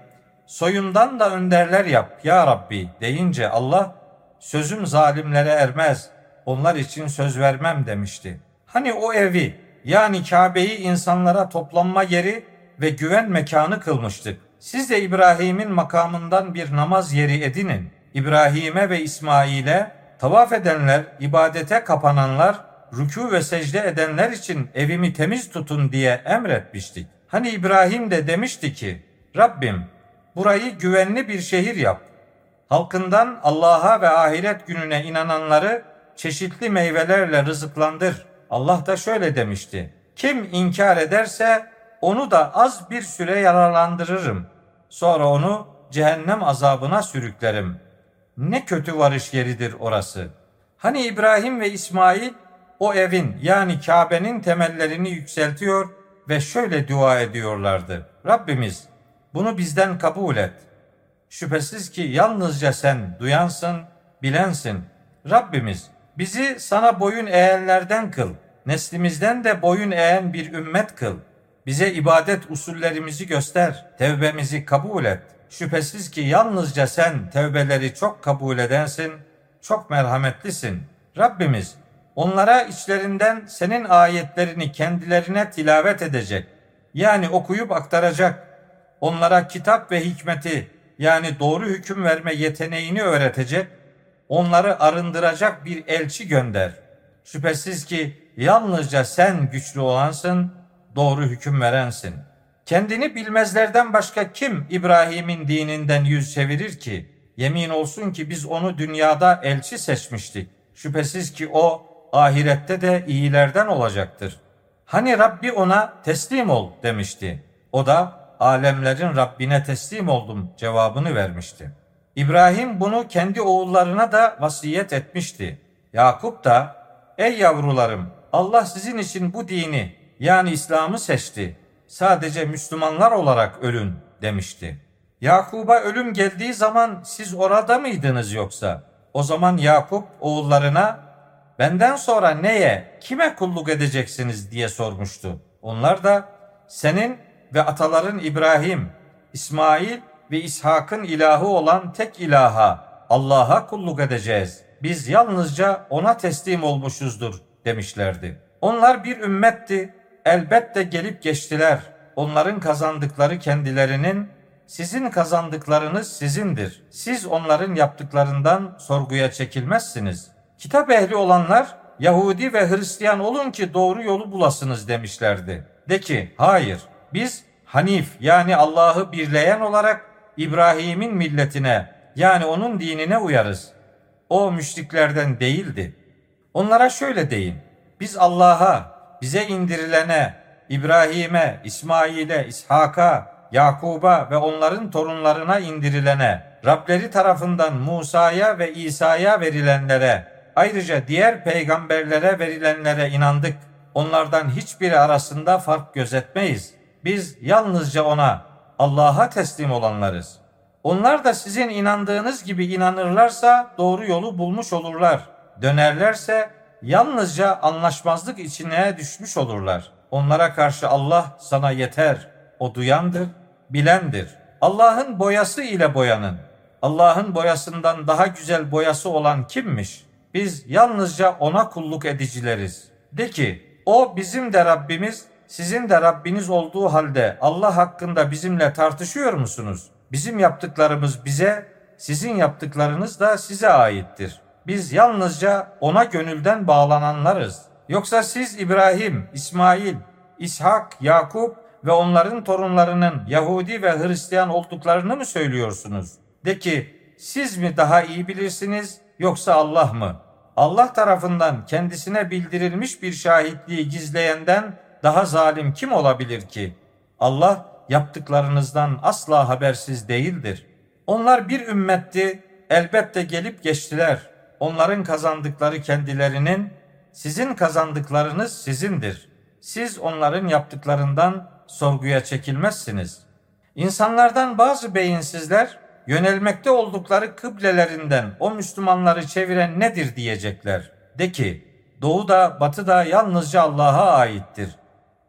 soyundan da önderler yap ya Rabbi deyince Allah sözüm zalimlere ermez onlar için söz vermem demişti. Hani o evi yani Kabe'yi insanlara toplanma yeri ve güven mekanı kılmıştık. Siz de İbrahim'in makamından bir namaz yeri edinin. İbrahim'e ve İsmail'e tavaf edenler, ibadete kapananlar, rükû ve secde edenler için evimi temiz tutun diye emretmiştik. Hani İbrahim de demişti ki, Rabbim burayı güvenli bir şehir yap. Halkından Allah'a ve ahiret gününe inananları çeşitli meyvelerle rızıklandır. Allah da şöyle demişti. Kim inkar ederse onu da az bir süre yararlandırırım. Sonra onu cehennem azabına sürüklerim. Ne kötü varış yeridir orası. Hani İbrahim ve İsmail o evin yani Kabe'nin temellerini yükseltiyor ve şöyle dua ediyorlardı. Rabbimiz bunu bizden kabul et. Şüphesiz ki yalnızca sen duyansın, bilensin. Rabbimiz bizi sana boyun eğenlerden kıl. Neslimizden de boyun eğen bir ümmet kıl. Bize ibadet usullerimizi göster. Tevbemizi kabul et. Şüphesiz ki yalnızca sen tevbeleri çok kabul edensin, çok merhametlisin. Rabbimiz onlara içlerinden senin ayetlerini kendilerine tilavet edecek. Yani okuyup aktaracak. Onlara kitap ve hikmeti yani doğru hüküm verme yeteneğini öğretecek. Onları arındıracak bir elçi gönder. Şüphesiz ki yalnızca sen güçlü olansın, doğru hüküm verensin. Kendini bilmezlerden başka kim İbrahim'in dininden yüz çevirir ki? Yemin olsun ki biz onu dünyada elçi seçmiştik. Şüphesiz ki o ahirette de iyilerden olacaktır. Hani Rabbi ona teslim ol demişti. O da alemlerin Rabbine teslim oldum cevabını vermişti. İbrahim bunu kendi oğullarına da vasiyet etmişti. Yakup da ey yavrularım Allah sizin için bu dini yani İslam'ı seçti. Sadece Müslümanlar olarak ölün demişti. Yakub'a ölüm geldiği zaman siz orada mıydınız yoksa? O zaman Yakup oğullarına benden sonra neye, kime kulluk edeceksiniz diye sormuştu. Onlar da senin ve ataların İbrahim, İsmail ve İshak'ın ilahı olan tek ilaha, Allah'a kulluk edeceğiz. Biz yalnızca ona teslim olmuşuzdur demişlerdi. Onlar bir ümmetti. Elbette gelip geçtiler. Onların kazandıkları kendilerinin, sizin kazandıklarınız sizindir. Siz onların yaptıklarından sorguya çekilmezsiniz. Kitap ehli olanlar Yahudi ve Hristiyan olun ki doğru yolu bulasınız demişlerdi. De ki hayır biz Hanif yani Allah'ı birleyen olarak İbrahim'in milletine yani onun dinine uyarız. O müşriklerden değildi. Onlara şöyle deyin. Biz Allah'a, bize indirilene, İbrahim'e, İsmail'e, İshak'a, Yakub'a ve onların torunlarına indirilene, Rableri tarafından Musa'ya ve İsa'ya verilenlere, ayrıca diğer peygamberlere verilenlere inandık. Onlardan hiçbiri arasında fark gözetmeyiz. Biz yalnızca ona, Allah'a teslim olanlarız. Onlar da sizin inandığınız gibi inanırlarsa doğru yolu bulmuş olurlar. Dönerlerse yalnızca anlaşmazlık içine düşmüş olurlar. Onlara karşı Allah sana yeter. O duyandır, bilendir. Allah'ın boyası ile boyanın. Allah'ın boyasından daha güzel boyası olan kimmiş? Biz yalnızca ona kulluk edicileriz. De ki, o bizim de Rabbimiz, sizin de Rabbiniz olduğu halde Allah hakkında bizimle tartışıyor musunuz? Bizim yaptıklarımız bize, sizin yaptıklarınız da size aittir. Biz yalnızca ona gönülden bağlananlarız. Yoksa siz İbrahim, İsmail, İshak, Yakup ve onların torunlarının Yahudi ve Hristiyan olduklarını mı söylüyorsunuz? De ki siz mi daha iyi bilirsiniz yoksa Allah mı? Allah tarafından kendisine bildirilmiş bir şahitliği gizleyenden daha zalim kim olabilir ki? Allah yaptıklarınızdan asla habersiz değildir. Onlar bir ümmetti, elbette gelip geçtiler. Onların kazandıkları kendilerinin, sizin kazandıklarınız sizindir. Siz onların yaptıklarından sorguya çekilmezsiniz. İnsanlardan bazı beyinsizler yönelmekte oldukları kıblelerinden o Müslümanları çeviren nedir diyecekler. De ki, doğu da batı da yalnızca Allah'a aittir.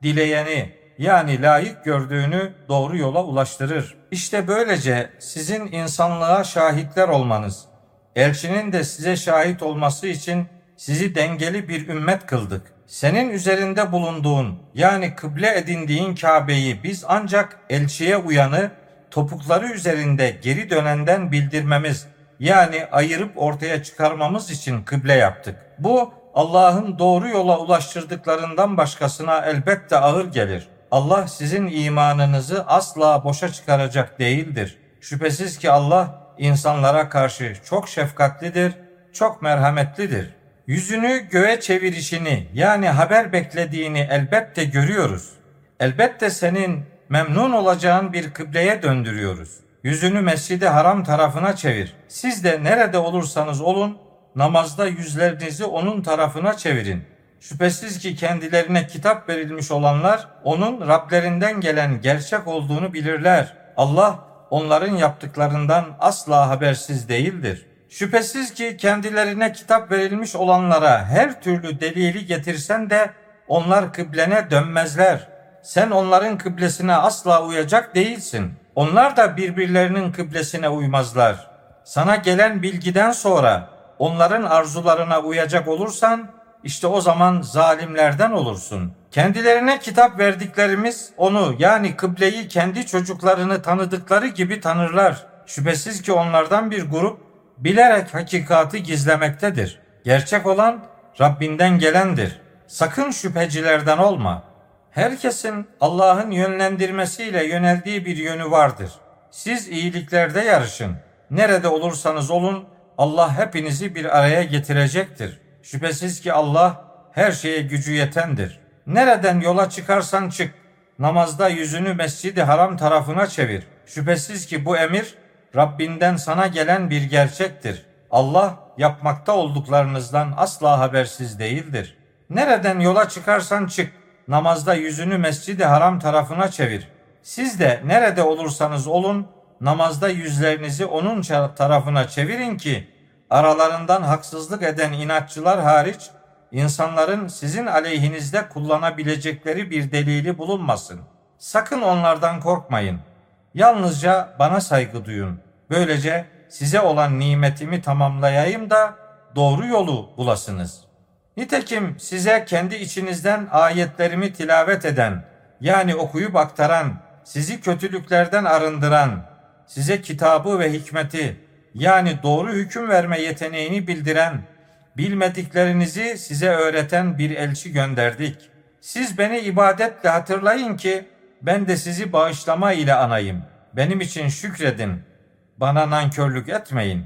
Dileyeni yani layık gördüğünü doğru yola ulaştırır. İşte böylece sizin insanlığa şahitler olmanız, elçinin de size şahit olması için sizi dengeli bir ümmet kıldık. Senin üzerinde bulunduğun yani kıble edindiğin Kabe'yi biz ancak elçiye uyanı topukları üzerinde geri dönenden bildirmemiz yani ayırıp ortaya çıkarmamız için kıble yaptık. Bu Allah'ın doğru yola ulaştırdıklarından başkasına elbette ağır gelir. Allah sizin imanınızı asla boşa çıkaracak değildir. Şüphesiz ki Allah insanlara karşı çok şefkatlidir, çok merhametlidir. Yüzünü göğe çevirişini yani haber beklediğini elbette görüyoruz. Elbette senin memnun olacağın bir kıbleye döndürüyoruz. Yüzünü mescidi haram tarafına çevir. Siz de nerede olursanız olun namazda yüzlerinizi onun tarafına çevirin. Şüphesiz ki kendilerine kitap verilmiş olanlar onun Rablerinden gelen gerçek olduğunu bilirler. Allah onların yaptıklarından asla habersiz değildir. Şüphesiz ki kendilerine kitap verilmiş olanlara her türlü delili getirsen de onlar kıblene dönmezler. Sen onların kıblesine asla uyacak değilsin. Onlar da birbirlerinin kıblesine uymazlar. Sana gelen bilgiden sonra onların arzularına uyacak olursan işte o zaman zalimlerden olursun. Kendilerine kitap verdiklerimiz onu yani kıbleyi kendi çocuklarını tanıdıkları gibi tanırlar. Şüphesiz ki onlardan bir grup bilerek hakikati gizlemektedir. Gerçek olan Rabbinden gelendir. Sakın şüphecilerden olma. Herkesin Allah'ın yönlendirmesiyle yöneldiği bir yönü vardır. Siz iyiliklerde yarışın. Nerede olursanız olun Allah hepinizi bir araya getirecektir. Şüphesiz ki Allah her şeye gücü yetendir. Nereden yola çıkarsan çık, namazda yüzünü mescidi haram tarafına çevir. Şüphesiz ki bu emir Rabbinden sana gelen bir gerçektir. Allah yapmakta olduklarınızdan asla habersiz değildir. Nereden yola çıkarsan çık, namazda yüzünü mescidi haram tarafına çevir. Siz de nerede olursanız olun, namazda yüzlerinizi onun tarafına çevirin ki aralarından haksızlık eden inatçılar hariç insanların sizin aleyhinizde kullanabilecekleri bir delili bulunmasın. Sakın onlardan korkmayın. Yalnızca bana saygı duyun. Böylece size olan nimetimi tamamlayayım da doğru yolu bulasınız. Nitekim size kendi içinizden ayetlerimi tilavet eden, yani okuyup aktaran, sizi kötülüklerden arındıran, size kitabı ve hikmeti, yani doğru hüküm verme yeteneğini bildiren, bilmediklerinizi size öğreten bir elçi gönderdik. Siz beni ibadetle hatırlayın ki ben de sizi bağışlama ile anayım. Benim için şükredin. Bana nankörlük etmeyin.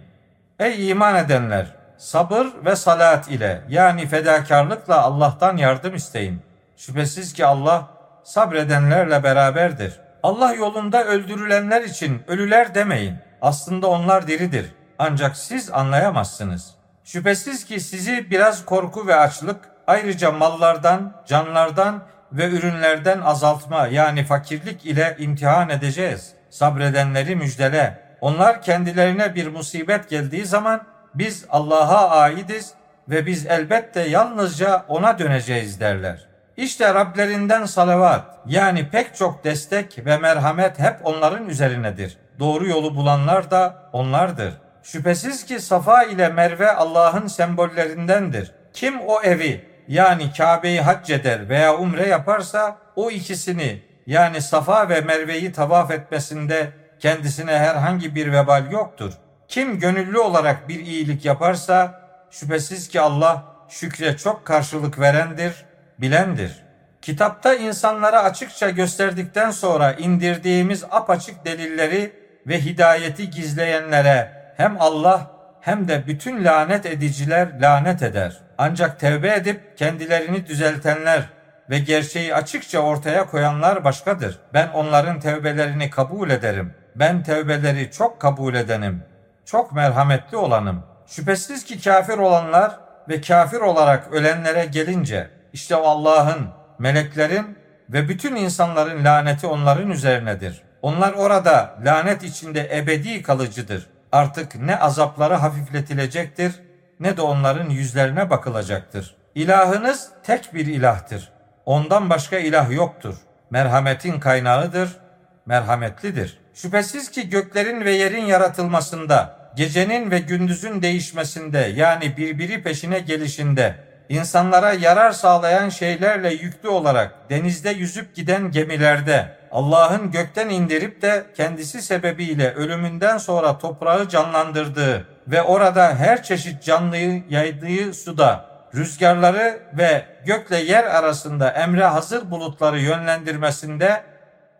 Ey iman edenler! Sabır ve salat ile yani fedakarlıkla Allah'tan yardım isteyin. Şüphesiz ki Allah sabredenlerle beraberdir. Allah yolunda öldürülenler için ölüler demeyin. Aslında onlar diridir. Ancak siz anlayamazsınız. Şüphesiz ki sizi biraz korku ve açlık, ayrıca mallardan, canlardan ve ürünlerden azaltma yani fakirlik ile imtihan edeceğiz. Sabredenleri müjdele. Onlar kendilerine bir musibet geldiği zaman biz Allah'a aidiz ve biz elbette yalnızca ona döneceğiz derler. İşte Rablerinden salavat yani pek çok destek ve merhamet hep onların üzerinedir. Doğru yolu bulanlar da onlardır. Şüphesiz ki Safa ile Merve Allah'ın sembollerindendir. Kim o evi yani Kabe'yi hac eder veya umre yaparsa o ikisini yani Safa ve Merve'yi tavaf etmesinde kendisine herhangi bir vebal yoktur. Kim gönüllü olarak bir iyilik yaparsa şüphesiz ki Allah şükre çok karşılık verendir, bilendir. Kitapta insanlara açıkça gösterdikten sonra indirdiğimiz apaçık delilleri ve hidayeti gizleyenlere hem Allah hem de bütün lanet ediciler lanet eder. Ancak tevbe edip kendilerini düzeltenler ve gerçeği açıkça ortaya koyanlar başkadır. Ben onların tevbelerini kabul ederim. Ben tevbeleri çok kabul edenim. Çok merhametli olanım. Şüphesiz ki kafir olanlar ve kafir olarak ölenlere gelince işte Allah'ın, meleklerin ve bütün insanların laneti onların üzerinedir. Onlar orada lanet içinde ebedi kalıcıdır. Artık ne azapları hafifletilecektir ne de onların yüzlerine bakılacaktır. İlahınız tek bir ilahtır. Ondan başka ilah yoktur. Merhametin kaynağıdır, merhametlidir. Şüphesiz ki göklerin ve yerin yaratılmasında, gecenin ve gündüzün değişmesinde yani birbiri peşine gelişinde, insanlara yarar sağlayan şeylerle yüklü olarak denizde yüzüp giden gemilerde, Allah'ın gökten indirip de kendisi sebebiyle ölümünden sonra toprağı canlandırdığı ve orada her çeşit canlıyı yaydığı suda rüzgarları ve gökle yer arasında emre hazır bulutları yönlendirmesinde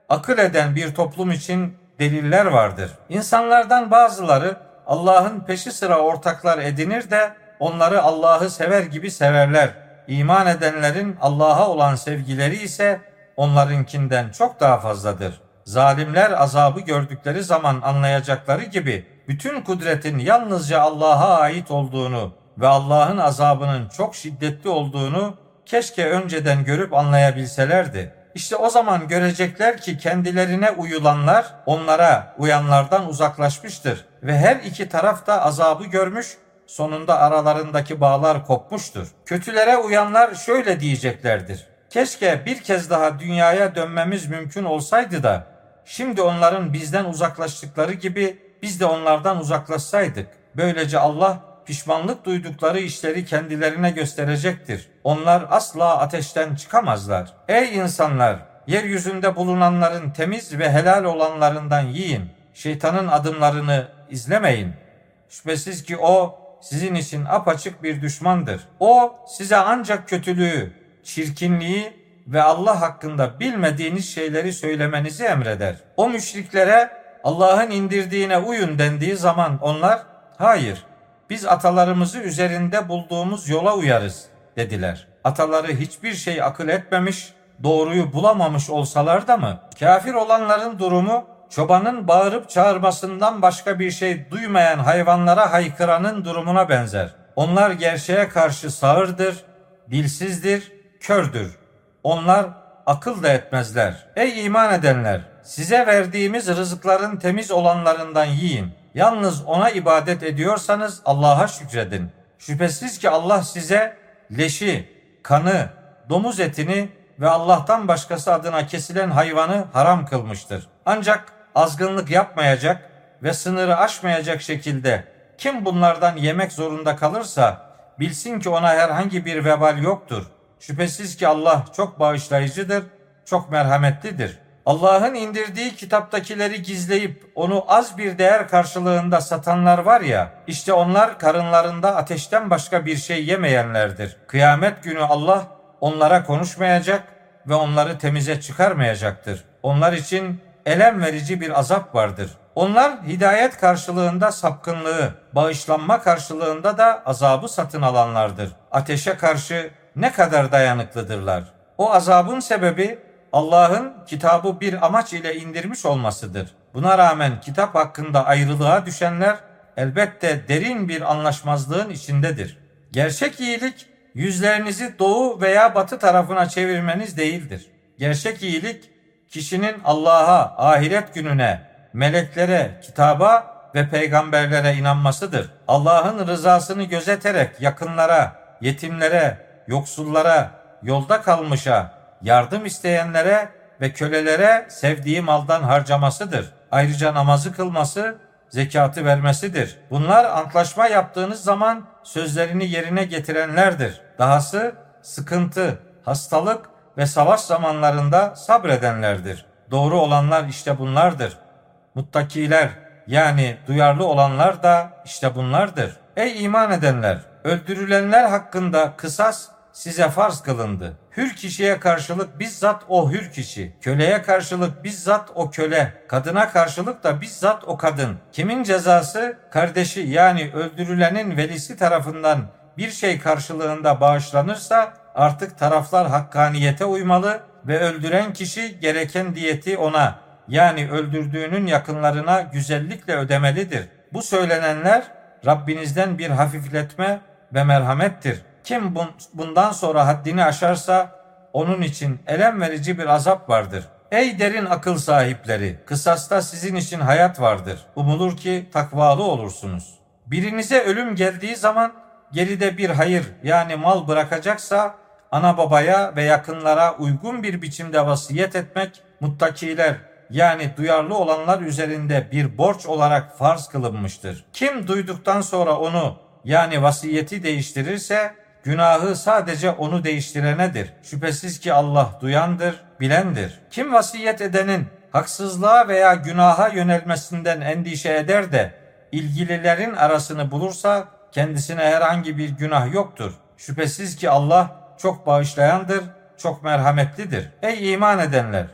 akıl eden bir toplum için deliller vardır. İnsanlardan bazıları Allah'ın peşi sıra ortaklar edinir de onları Allah'ı sever gibi severler. İman edenlerin Allah'a olan sevgileri ise onlarınkinden çok daha fazladır. Zalimler azabı gördükleri zaman anlayacakları gibi bütün kudretin yalnızca Allah'a ait olduğunu ve Allah'ın azabının çok şiddetli olduğunu keşke önceden görüp anlayabilselerdi. İşte o zaman görecekler ki kendilerine uyulanlar onlara uyanlardan uzaklaşmıştır ve her iki taraf da azabı görmüş sonunda aralarındaki bağlar kopmuştur. Kötülere uyanlar şöyle diyeceklerdir. Keşke bir kez daha dünyaya dönmemiz mümkün olsaydı da şimdi onların bizden uzaklaştıkları gibi biz de onlardan uzaklaşsaydık. Böylece Allah pişmanlık duydukları işleri kendilerine gösterecektir. Onlar asla ateşten çıkamazlar. Ey insanlar! Yeryüzünde bulunanların temiz ve helal olanlarından yiyin. Şeytanın adımlarını izlemeyin. Şüphesiz ki o sizin için apaçık bir düşmandır. O size ancak kötülüğü, çirkinliği ve Allah hakkında bilmediğiniz şeyleri söylemenizi emreder. O müşriklere Allah'ın indirdiğine uyun dendiği zaman onlar hayır biz atalarımızı üzerinde bulduğumuz yola uyarız dediler. Ataları hiçbir şey akıl etmemiş, doğruyu bulamamış olsalar da mı? Kafir olanların durumu çobanın bağırıp çağırmasından başka bir şey duymayan hayvanlara haykıranın durumuna benzer. Onlar gerçeğe karşı sağırdır, dilsizdir, kördür. Onlar akıl da etmezler. Ey iman edenler! Size verdiğimiz rızıkların temiz olanlarından yiyin. Yalnız ona ibadet ediyorsanız Allah'a şükredin. Şüphesiz ki Allah size leşi, kanı, domuz etini ve Allah'tan başkası adına kesilen hayvanı haram kılmıştır. Ancak azgınlık yapmayacak ve sınırı aşmayacak şekilde kim bunlardan yemek zorunda kalırsa bilsin ki ona herhangi bir vebal yoktur. Şüphesiz ki Allah çok bağışlayıcıdır, çok merhametlidir. Allah'ın indirdiği kitaptakileri gizleyip onu az bir değer karşılığında satanlar var ya, işte onlar karınlarında ateşten başka bir şey yemeyenlerdir. Kıyamet günü Allah onlara konuşmayacak ve onları temize çıkarmayacaktır. Onlar için elem verici bir azap vardır. Onlar hidayet karşılığında sapkınlığı, bağışlanma karşılığında da azabı satın alanlardır. Ateşe karşı ne kadar dayanıklıdırlar. O azabın sebebi Allah'ın kitabı bir amaç ile indirmiş olmasıdır. Buna rağmen kitap hakkında ayrılığa düşenler elbette derin bir anlaşmazlığın içindedir. Gerçek iyilik yüzlerinizi doğu veya batı tarafına çevirmeniz değildir. Gerçek iyilik kişinin Allah'a, ahiret gününe, meleklere, kitaba ve peygamberlere inanmasıdır. Allah'ın rızasını gözeterek yakınlara, yetimlere, yoksullara, yolda kalmışa, yardım isteyenlere ve kölelere sevdiği maldan harcamasıdır. Ayrıca namazı kılması, zekatı vermesidir. Bunlar antlaşma yaptığınız zaman sözlerini yerine getirenlerdir. Dahası sıkıntı, hastalık ve savaş zamanlarında sabredenlerdir. Doğru olanlar işte bunlardır. Muttakiler yani duyarlı olanlar da işte bunlardır. Ey iman edenler! Öldürülenler hakkında kısas size farz kılındı. Hür kişiye karşılık bizzat o hür kişi, köleye karşılık bizzat o köle, kadına karşılık da bizzat o kadın. Kimin cezası kardeşi yani öldürülenin velisi tarafından bir şey karşılığında bağışlanırsa artık taraflar hakkaniyete uymalı ve öldüren kişi gereken diyeti ona yani öldürdüğünün yakınlarına güzellikle ödemelidir. Bu söylenenler Rabbinizden bir hafifletme ve merhamettir. Kim bundan sonra haddini aşarsa onun için elem verici bir azap vardır. Ey derin akıl sahipleri, kısasta sizin için hayat vardır. Umulur ki takvalı olursunuz. Birinize ölüm geldiği zaman geride bir hayır yani mal bırakacaksa ana babaya ve yakınlara uygun bir biçimde vasiyet etmek muttakiler yani duyarlı olanlar üzerinde bir borç olarak farz kılınmıştır. Kim duyduktan sonra onu yani vasiyeti değiştirirse Günahı sadece onu değiştirenedir. Şüphesiz ki Allah duyandır, bilendir. Kim vasiyet edenin haksızlığa veya günaha yönelmesinden endişe eder de ilgililerin arasını bulursa kendisine herhangi bir günah yoktur. Şüphesiz ki Allah çok bağışlayandır, çok merhametlidir. Ey iman edenler!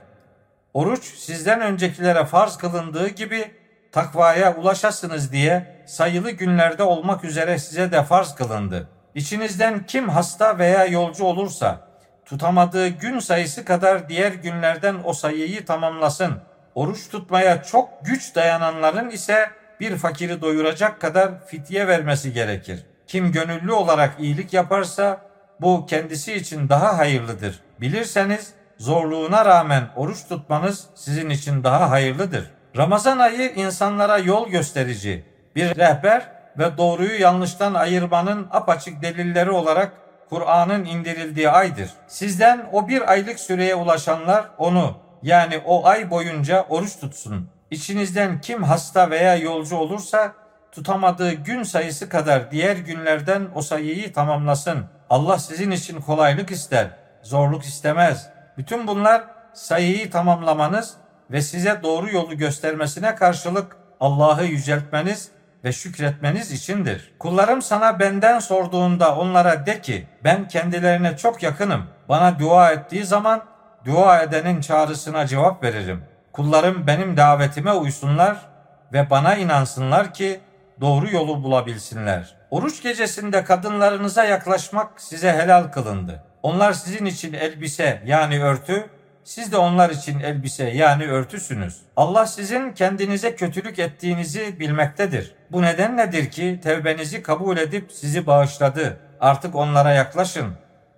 Oruç sizden öncekilere farz kılındığı gibi takvaya ulaşasınız diye sayılı günlerde olmak üzere size de farz kılındı. İçinizden kim hasta veya yolcu olursa tutamadığı gün sayısı kadar diğer günlerden o sayıyı tamamlasın. Oruç tutmaya çok güç dayananların ise bir fakiri doyuracak kadar fitye vermesi gerekir. Kim gönüllü olarak iyilik yaparsa bu kendisi için daha hayırlıdır. Bilirseniz zorluğuna rağmen oruç tutmanız sizin için daha hayırlıdır. Ramazan ayı insanlara yol gösterici, bir rehber ve doğruyu yanlıştan ayırmanın apaçık delilleri olarak Kur'an'ın indirildiği aydır. Sizden o bir aylık süreye ulaşanlar onu yani o ay boyunca oruç tutsun. İçinizden kim hasta veya yolcu olursa tutamadığı gün sayısı kadar diğer günlerden o sayıyı tamamlasın. Allah sizin için kolaylık ister, zorluk istemez. Bütün bunlar sayıyı tamamlamanız ve size doğru yolu göstermesine karşılık Allah'ı yüceltmeniz ve şükretmeniz içindir. Kullarım sana benden sorduğunda onlara de ki ben kendilerine çok yakınım. Bana dua ettiği zaman dua edenin çağrısına cevap veririm. Kullarım benim davetime uysunlar ve bana inansınlar ki doğru yolu bulabilsinler. Oruç gecesinde kadınlarınıza yaklaşmak size helal kılındı. Onlar sizin için elbise yani örtü, siz de onlar için elbise yani örtüsünüz. Allah sizin kendinize kötülük ettiğinizi bilmektedir. Bu neden nedir ki tevbenizi kabul edip sizi bağışladı. Artık onlara yaklaşın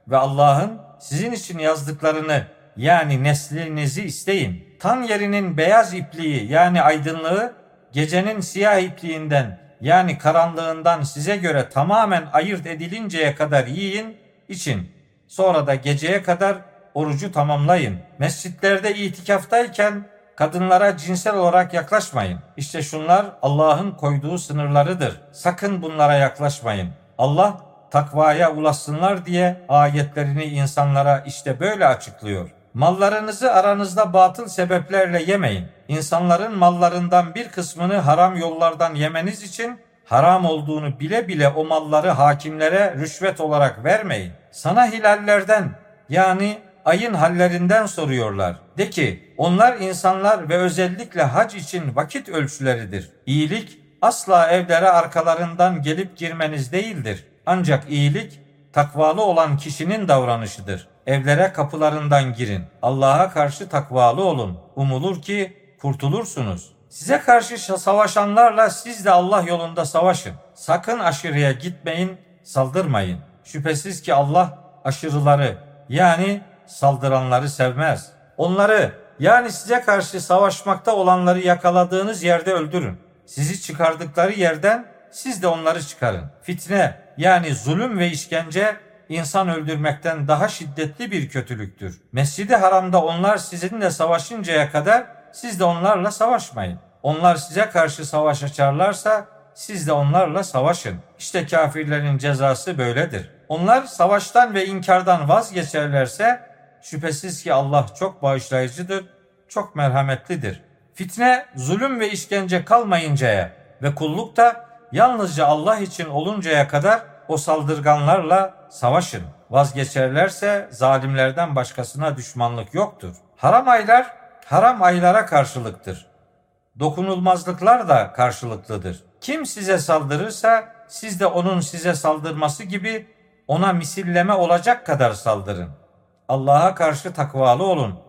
ve Allah'ın sizin için yazdıklarını yani neslinizi isteyin. Tan yerinin beyaz ipliği yani aydınlığı gecenin siyah ipliğinden yani karanlığından size göre tamamen ayırt edilinceye kadar yiyin, için. Sonra da geceye kadar orucu tamamlayın. Mescitlerde itikaftayken kadınlara cinsel olarak yaklaşmayın. İşte şunlar Allah'ın koyduğu sınırlarıdır. Sakın bunlara yaklaşmayın. Allah takvaya ulaşsınlar diye ayetlerini insanlara işte böyle açıklıyor. Mallarınızı aranızda batıl sebeplerle yemeyin. İnsanların mallarından bir kısmını haram yollardan yemeniz için haram olduğunu bile bile o malları hakimlere rüşvet olarak vermeyin. Sana hilallerden yani ayın hallerinden soruyorlar. De ki onlar insanlar ve özellikle hac için vakit ölçüleridir. İyilik asla evlere arkalarından gelip girmeniz değildir. Ancak iyilik takvalı olan kişinin davranışıdır. Evlere kapılarından girin. Allah'a karşı takvalı olun. Umulur ki kurtulursunuz. Size karşı savaşanlarla siz de Allah yolunda savaşın. Sakın aşırıya gitmeyin, saldırmayın. Şüphesiz ki Allah aşırıları yani saldıranları sevmez. Onları yani size karşı savaşmakta olanları yakaladığınız yerde öldürün. Sizi çıkardıkları yerden siz de onları çıkarın. Fitne yani zulüm ve işkence insan öldürmekten daha şiddetli bir kötülüktür. Mescidi haramda onlar sizinle savaşıncaya kadar siz de onlarla savaşmayın. Onlar size karşı savaş açarlarsa siz de onlarla savaşın. İşte kafirlerin cezası böyledir. Onlar savaştan ve inkardan vazgeçerlerse şüphesiz ki Allah çok bağışlayıcıdır, çok merhametlidir. Fitne, zulüm ve işkence kalmayıncaya ve kulluk da yalnızca Allah için oluncaya kadar o saldırganlarla savaşın. Vazgeçerlerse zalimlerden başkasına düşmanlık yoktur. Haram aylar haram aylara karşılıktır. Dokunulmazlıklar da karşılıklıdır. Kim size saldırırsa siz de onun size saldırması gibi ona misilleme olacak kadar saldırın. Allah'a karşı takvalı olun.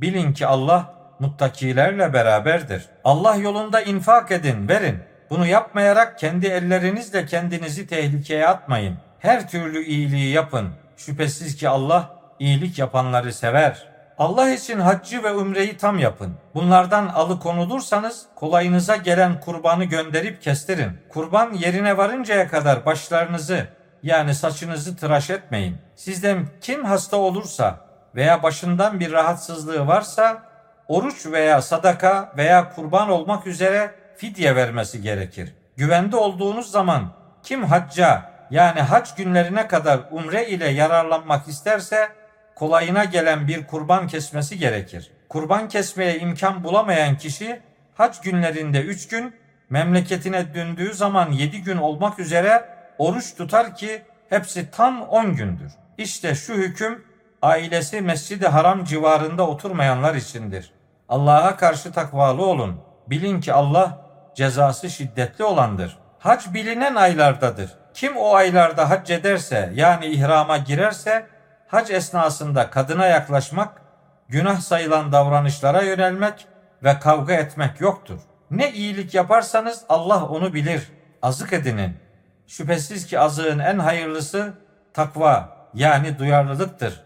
Bilin ki Allah muttakilerle beraberdir. Allah yolunda infak edin, verin. Bunu yapmayarak kendi ellerinizle kendinizi tehlikeye atmayın. Her türlü iyiliği yapın. Şüphesiz ki Allah iyilik yapanları sever. Allah için haccı ve umreyi tam yapın. Bunlardan alıkonulursanız kolayınıza gelen kurbanı gönderip kestirin. Kurban yerine varıncaya kadar başlarınızı yani saçınızı tıraş etmeyin. Sizden kim hasta olursa veya başından bir rahatsızlığı varsa oruç veya sadaka veya kurban olmak üzere fidye vermesi gerekir. Güvende olduğunuz zaman kim hacca yani hac günlerine kadar umre ile yararlanmak isterse kolayına gelen bir kurban kesmesi gerekir. Kurban kesmeye imkan bulamayan kişi hac günlerinde 3 gün, memleketine döndüğü zaman 7 gün olmak üzere oruç tutar ki hepsi tam 10 gündür. İşte şu hüküm ailesi Mescid-i Haram civarında oturmayanlar içindir. Allah'a karşı takvalı olun. Bilin ki Allah cezası şiddetli olandır. Hac bilinen aylardadır. Kim o aylarda hac ederse yani ihrama girerse hac esnasında kadına yaklaşmak, günah sayılan davranışlara yönelmek ve kavga etmek yoktur. Ne iyilik yaparsanız Allah onu bilir. Azık edinin. Şüphesiz ki azığın en hayırlısı takva yani duyarlılıktır.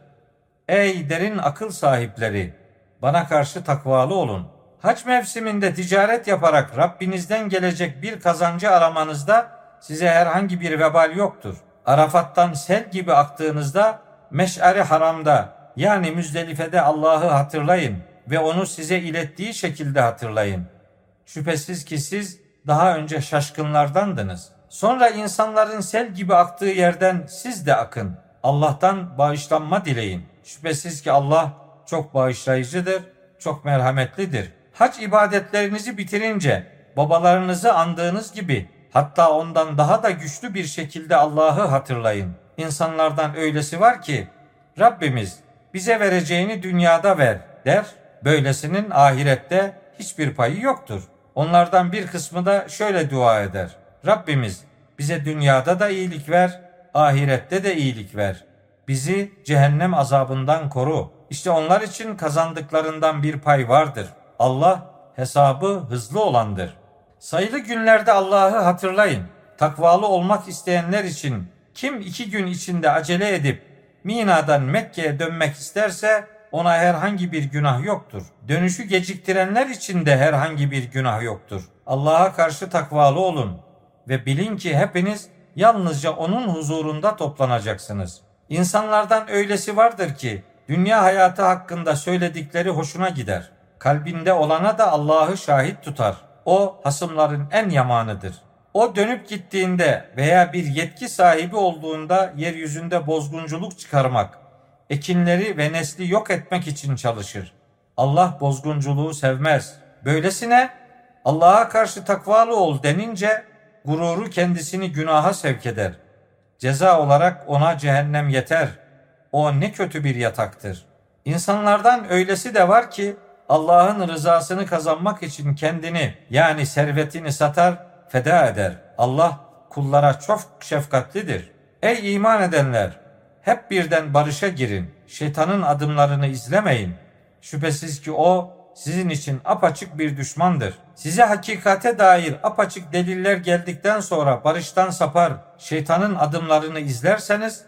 Ey derin akıl sahipleri! Bana karşı takvalı olun. Hac mevsiminde ticaret yaparak Rabbinizden gelecek bir kazancı aramanızda size herhangi bir vebal yoktur. Arafat'tan sel gibi aktığınızda meş'ari haramda yani Müzdelife'de Allah'ı hatırlayın ve onu size ilettiği şekilde hatırlayın. Şüphesiz ki siz daha önce şaşkınlardandınız. Sonra insanların sel gibi aktığı yerden siz de akın. Allah'tan bağışlanma dileyin. Şüphesiz ki Allah çok bağışlayıcıdır, çok merhametlidir. Hac ibadetlerinizi bitirince babalarınızı andığınız gibi hatta ondan daha da güçlü bir şekilde Allah'ı hatırlayın. İnsanlardan öylesi var ki Rabbimiz bize vereceğini dünyada ver der. Böylesinin ahirette hiçbir payı yoktur. Onlardan bir kısmı da şöyle dua eder. Rabbimiz bize dünyada da iyilik ver, ahirette de iyilik ver. Bizi cehennem azabından koru. İşte onlar için kazandıklarından bir pay vardır. Allah hesabı hızlı olandır. Sayılı günlerde Allah'ı hatırlayın. Takvalı olmak isteyenler için kim iki gün içinde acele edip Mina'dan Mekke'ye dönmek isterse ona herhangi bir günah yoktur. Dönüşü geciktirenler için de herhangi bir günah yoktur. Allah'a karşı takvalı olun ve bilin ki hepiniz yalnızca onun huzurunda toplanacaksınız. İnsanlardan öylesi vardır ki dünya hayatı hakkında söyledikleri hoşuna gider. Kalbinde olana da Allah'ı şahit tutar. O hasımların en yamanıdır. O dönüp gittiğinde veya bir yetki sahibi olduğunda yeryüzünde bozgunculuk çıkarmak, ekinleri ve nesli yok etmek için çalışır. Allah bozgunculuğu sevmez. Böylesine Allah'a karşı takvalı ol denince gururu kendisini günaha sevk eder. Ceza olarak ona cehennem yeter. O ne kötü bir yataktır. İnsanlardan öylesi de var ki Allah'ın rızasını kazanmak için kendini yani servetini satar, feda eder. Allah kullara çok şefkatlidir. Ey iman edenler! Hep birden barışa girin. Şeytanın adımlarını izlemeyin. Şüphesiz ki o sizin için apaçık bir düşmandır. Size hakikate dair apaçık deliller geldikten sonra barıştan sapar, şeytanın adımlarını izlerseniz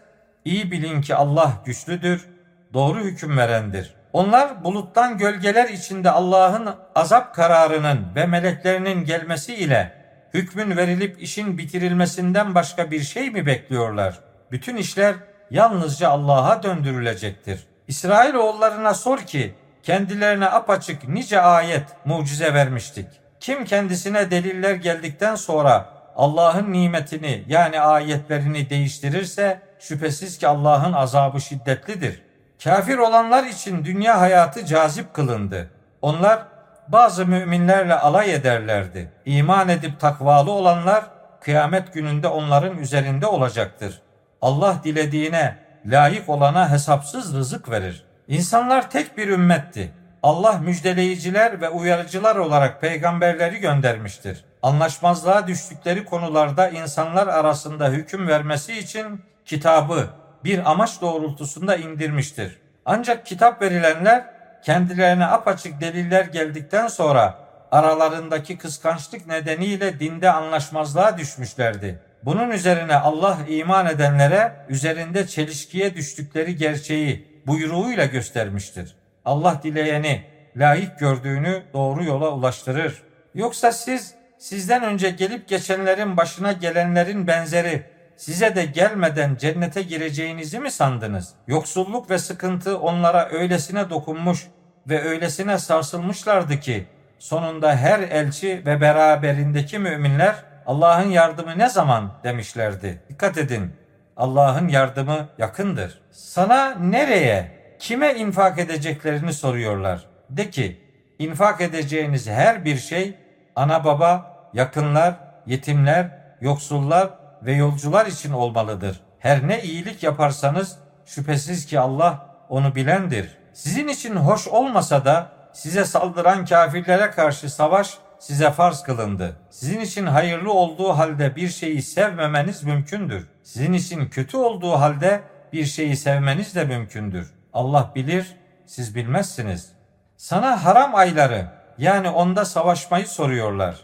iyi bilin ki Allah güçlüdür, doğru hüküm verendir. Onlar buluttan gölgeler içinde Allah'ın azap kararının ve meleklerinin gelmesi ile hükmün verilip işin bitirilmesinden başka bir şey mi bekliyorlar? Bütün işler yalnızca Allah'a döndürülecektir. İsrail oğullarına sor ki kendilerine apaçık nice ayet, mucize vermiştik. Kim kendisine deliller geldikten sonra Allah'ın nimetini yani ayetlerini değiştirirse şüphesiz ki Allah'ın azabı şiddetlidir. Kafir olanlar için dünya hayatı cazip kılındı. Onlar bazı müminlerle alay ederlerdi. İman edip takvalı olanlar kıyamet gününde onların üzerinde olacaktır. Allah dilediğine, layık olana hesapsız rızık verir. İnsanlar tek bir ümmetti. Allah müjdeleyiciler ve uyarıcılar olarak peygamberleri göndermiştir. Anlaşmazlığa düştükleri konularda insanlar arasında hüküm vermesi için kitabı bir amaç doğrultusunda indirmiştir. Ancak kitap verilenler kendilerine apaçık deliller geldikten sonra aralarındaki kıskançlık nedeniyle dinde anlaşmazlığa düşmüşlerdi. Bunun üzerine Allah iman edenlere üzerinde çelişkiye düştükleri gerçeği buyruğuyla göstermiştir. Allah dileyeni layık gördüğünü doğru yola ulaştırır. Yoksa siz sizden önce gelip geçenlerin başına gelenlerin benzeri size de gelmeden cennete gireceğinizi mi sandınız? Yoksulluk ve sıkıntı onlara öylesine dokunmuş ve öylesine sarsılmışlardı ki sonunda her elçi ve beraberindeki müminler Allah'ın yardımı ne zaman demişlerdi. Dikkat edin. Allah'ın yardımı yakındır. Sana nereye, kime infak edeceklerini soruyorlar. De ki, infak edeceğiniz her bir şey ana baba, yakınlar, yetimler, yoksullar ve yolcular için olmalıdır. Her ne iyilik yaparsanız şüphesiz ki Allah onu bilendir. Sizin için hoş olmasa da size saldıran kafirlere karşı savaş size farz kılındı. Sizin için hayırlı olduğu halde bir şeyi sevmemeniz mümkündür. Sizin için kötü olduğu halde bir şeyi sevmeniz de mümkündür. Allah bilir, siz bilmezsiniz. Sana haram ayları yani onda savaşmayı soruyorlar.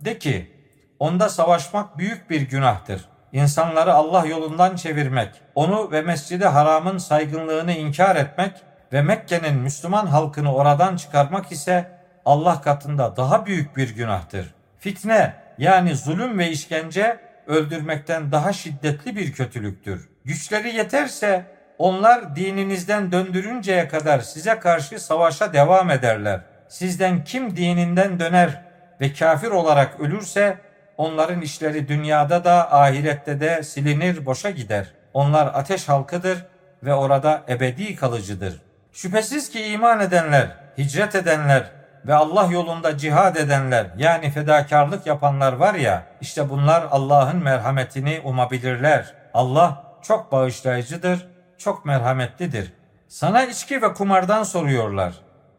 De ki, onda savaşmak büyük bir günahtır. İnsanları Allah yolundan çevirmek, onu ve Mescid-i Haram'ın saygınlığını inkar etmek ve Mekke'nin Müslüman halkını oradan çıkarmak ise Allah katında daha büyük bir günahtır. Fitne yani zulüm ve işkence öldürmekten daha şiddetli bir kötülüktür. Güçleri yeterse onlar dininizden döndürünceye kadar size karşı savaşa devam ederler. Sizden kim dininden döner ve kafir olarak ölürse onların işleri dünyada da ahirette de silinir boşa gider. Onlar ateş halkıdır ve orada ebedi kalıcıdır. Şüphesiz ki iman edenler, hicret edenler ve Allah yolunda cihad edenler yani fedakarlık yapanlar var ya işte bunlar Allah'ın merhametini umabilirler. Allah çok bağışlayıcıdır, çok merhametlidir. Sana içki ve kumardan soruyorlar.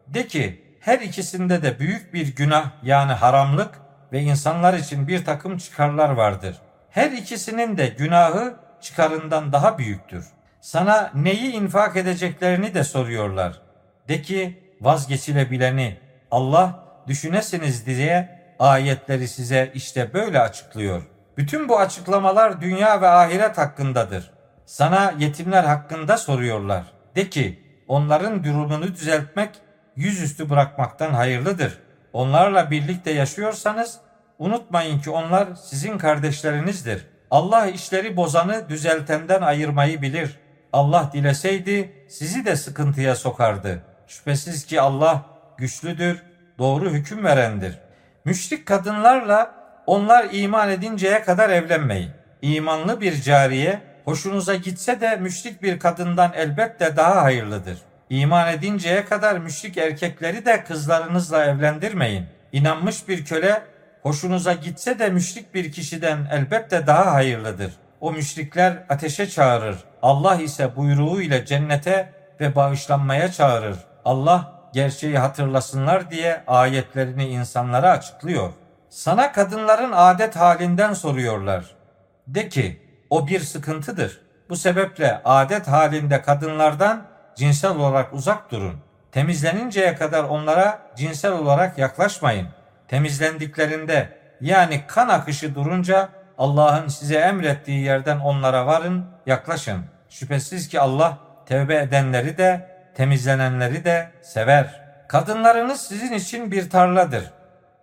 De ki her ikisinde de büyük bir günah yani haramlık ve insanlar için bir takım çıkarlar vardır. Her ikisinin de günahı çıkarından daha büyüktür. Sana neyi infak edeceklerini de soruyorlar. De ki vazgeçilebileni Allah düşünesiniz diye ayetleri size işte böyle açıklıyor. Bütün bu açıklamalar dünya ve ahiret hakkındadır. Sana yetimler hakkında soruyorlar. De ki onların durumunu düzeltmek yüzüstü bırakmaktan hayırlıdır. Onlarla birlikte yaşıyorsanız unutmayın ki onlar sizin kardeşlerinizdir. Allah işleri bozanı düzeltenden ayırmayı bilir. Allah dileseydi sizi de sıkıntıya sokardı. Şüphesiz ki Allah güçlüdür, doğru hüküm verendir. Müşrik kadınlarla onlar iman edinceye kadar evlenmeyin. İmanlı bir cariye hoşunuza gitse de müşrik bir kadından elbette daha hayırlıdır. İman edinceye kadar müşrik erkekleri de kızlarınızla evlendirmeyin. İnanmış bir köle hoşunuza gitse de müşrik bir kişiden elbette daha hayırlıdır. O müşrikler ateşe çağırır. Allah ise buyruğu ile cennete ve bağışlanmaya çağırır. Allah gerçeği hatırlasınlar diye ayetlerini insanlara açıklıyor. Sana kadınların adet halinden soruyorlar. De ki o bir sıkıntıdır. Bu sebeple adet halinde kadınlardan cinsel olarak uzak durun. Temizleninceye kadar onlara cinsel olarak yaklaşmayın. Temizlendiklerinde yani kan akışı durunca Allah'ın size emrettiği yerden onlara varın, yaklaşın. Şüphesiz ki Allah tevbe edenleri de temizlenenleri de sever. Kadınlarınız sizin için bir tarladır.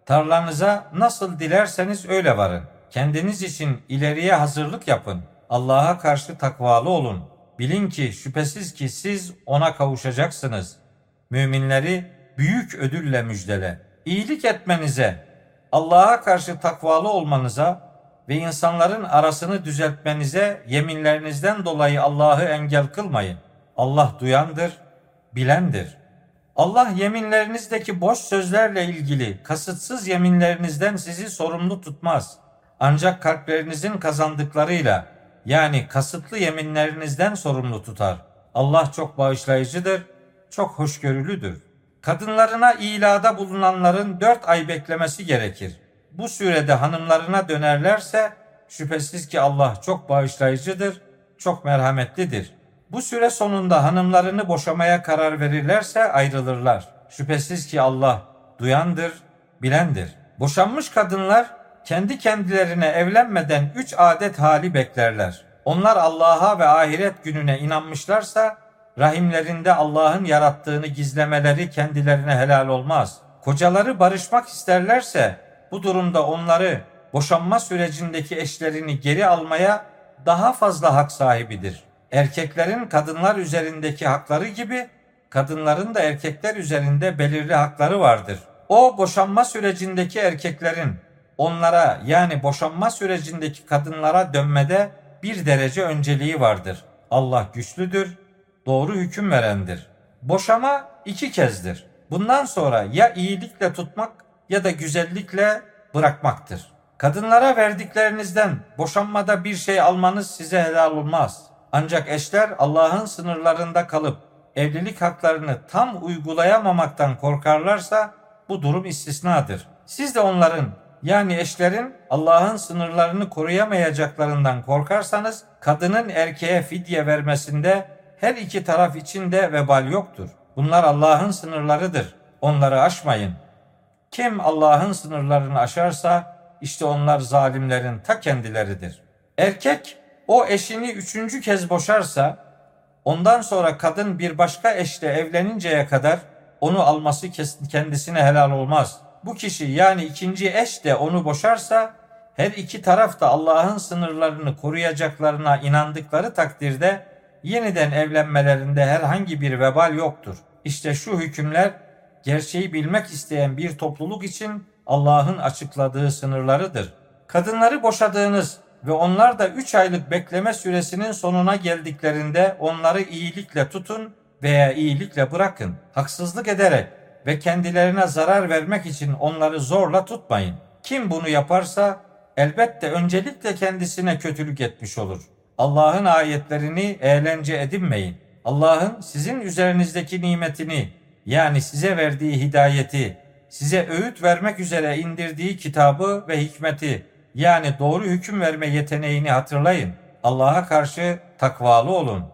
Tarlanıza nasıl dilerseniz öyle varın. Kendiniz için ileriye hazırlık yapın. Allah'a karşı takvalı olun. Bilin ki şüphesiz ki siz ona kavuşacaksınız. Müminleri büyük ödülle müjdele. İyilik etmenize, Allah'a karşı takvalı olmanıza ve insanların arasını düzeltmenize yeminlerinizden dolayı Allah'ı engel kılmayın. Allah duyandır, bilendir. Allah yeminlerinizdeki boş sözlerle ilgili kasıtsız yeminlerinizden sizi sorumlu tutmaz. Ancak kalplerinizin kazandıklarıyla yani kasıtlı yeminlerinizden sorumlu tutar. Allah çok bağışlayıcıdır, çok hoşgörülüdür. Kadınlarına ilada bulunanların dört ay beklemesi gerekir. Bu sürede hanımlarına dönerlerse şüphesiz ki Allah çok bağışlayıcıdır, çok merhametlidir.'' Bu süre sonunda hanımlarını boşamaya karar verirlerse ayrılırlar. Şüphesiz ki Allah duyandır, bilendir. Boşanmış kadınlar kendi kendilerine evlenmeden üç adet hali beklerler. Onlar Allah'a ve ahiret gününe inanmışlarsa rahimlerinde Allah'ın yarattığını gizlemeleri kendilerine helal olmaz. Kocaları barışmak isterlerse bu durumda onları boşanma sürecindeki eşlerini geri almaya daha fazla hak sahibidir.'' Erkeklerin kadınlar üzerindeki hakları gibi kadınların da erkekler üzerinde belirli hakları vardır. O boşanma sürecindeki erkeklerin onlara yani boşanma sürecindeki kadınlara dönmede bir derece önceliği vardır. Allah güçlüdür, doğru hüküm verendir. Boşama iki kezdir. Bundan sonra ya iyilikle tutmak ya da güzellikle bırakmaktır. Kadınlara verdiklerinizden boşanmada bir şey almanız size helal olmaz.'' Ancak eşler Allah'ın sınırlarında kalıp evlilik haklarını tam uygulayamamaktan korkarlarsa bu durum istisnadır. Siz de onların yani eşlerin Allah'ın sınırlarını koruyamayacaklarından korkarsanız kadının erkeğe fidye vermesinde her iki taraf için de vebal yoktur. Bunlar Allah'ın sınırlarıdır. Onları aşmayın. Kim Allah'ın sınırlarını aşarsa işte onlar zalimlerin ta kendileridir. Erkek o eşini üçüncü kez boşarsa ondan sonra kadın bir başka eşle evleninceye kadar onu alması kendisine helal olmaz. Bu kişi yani ikinci eş de onu boşarsa her iki taraf da Allah'ın sınırlarını koruyacaklarına inandıkları takdirde yeniden evlenmelerinde herhangi bir vebal yoktur. İşte şu hükümler gerçeği bilmek isteyen bir topluluk için Allah'ın açıkladığı sınırlarıdır. Kadınları boşadığınız ve onlar da 3 aylık bekleme süresinin sonuna geldiklerinde onları iyilikle tutun veya iyilikle bırakın. Haksızlık ederek ve kendilerine zarar vermek için onları zorla tutmayın. Kim bunu yaparsa elbette öncelikle kendisine kötülük etmiş olur. Allah'ın ayetlerini eğlence edinmeyin. Allah'ın sizin üzerinizdeki nimetini yani size verdiği hidayeti, size öğüt vermek üzere indirdiği kitabı ve hikmeti yani doğru hüküm verme yeteneğini hatırlayın. Allah'a karşı takvalı olun.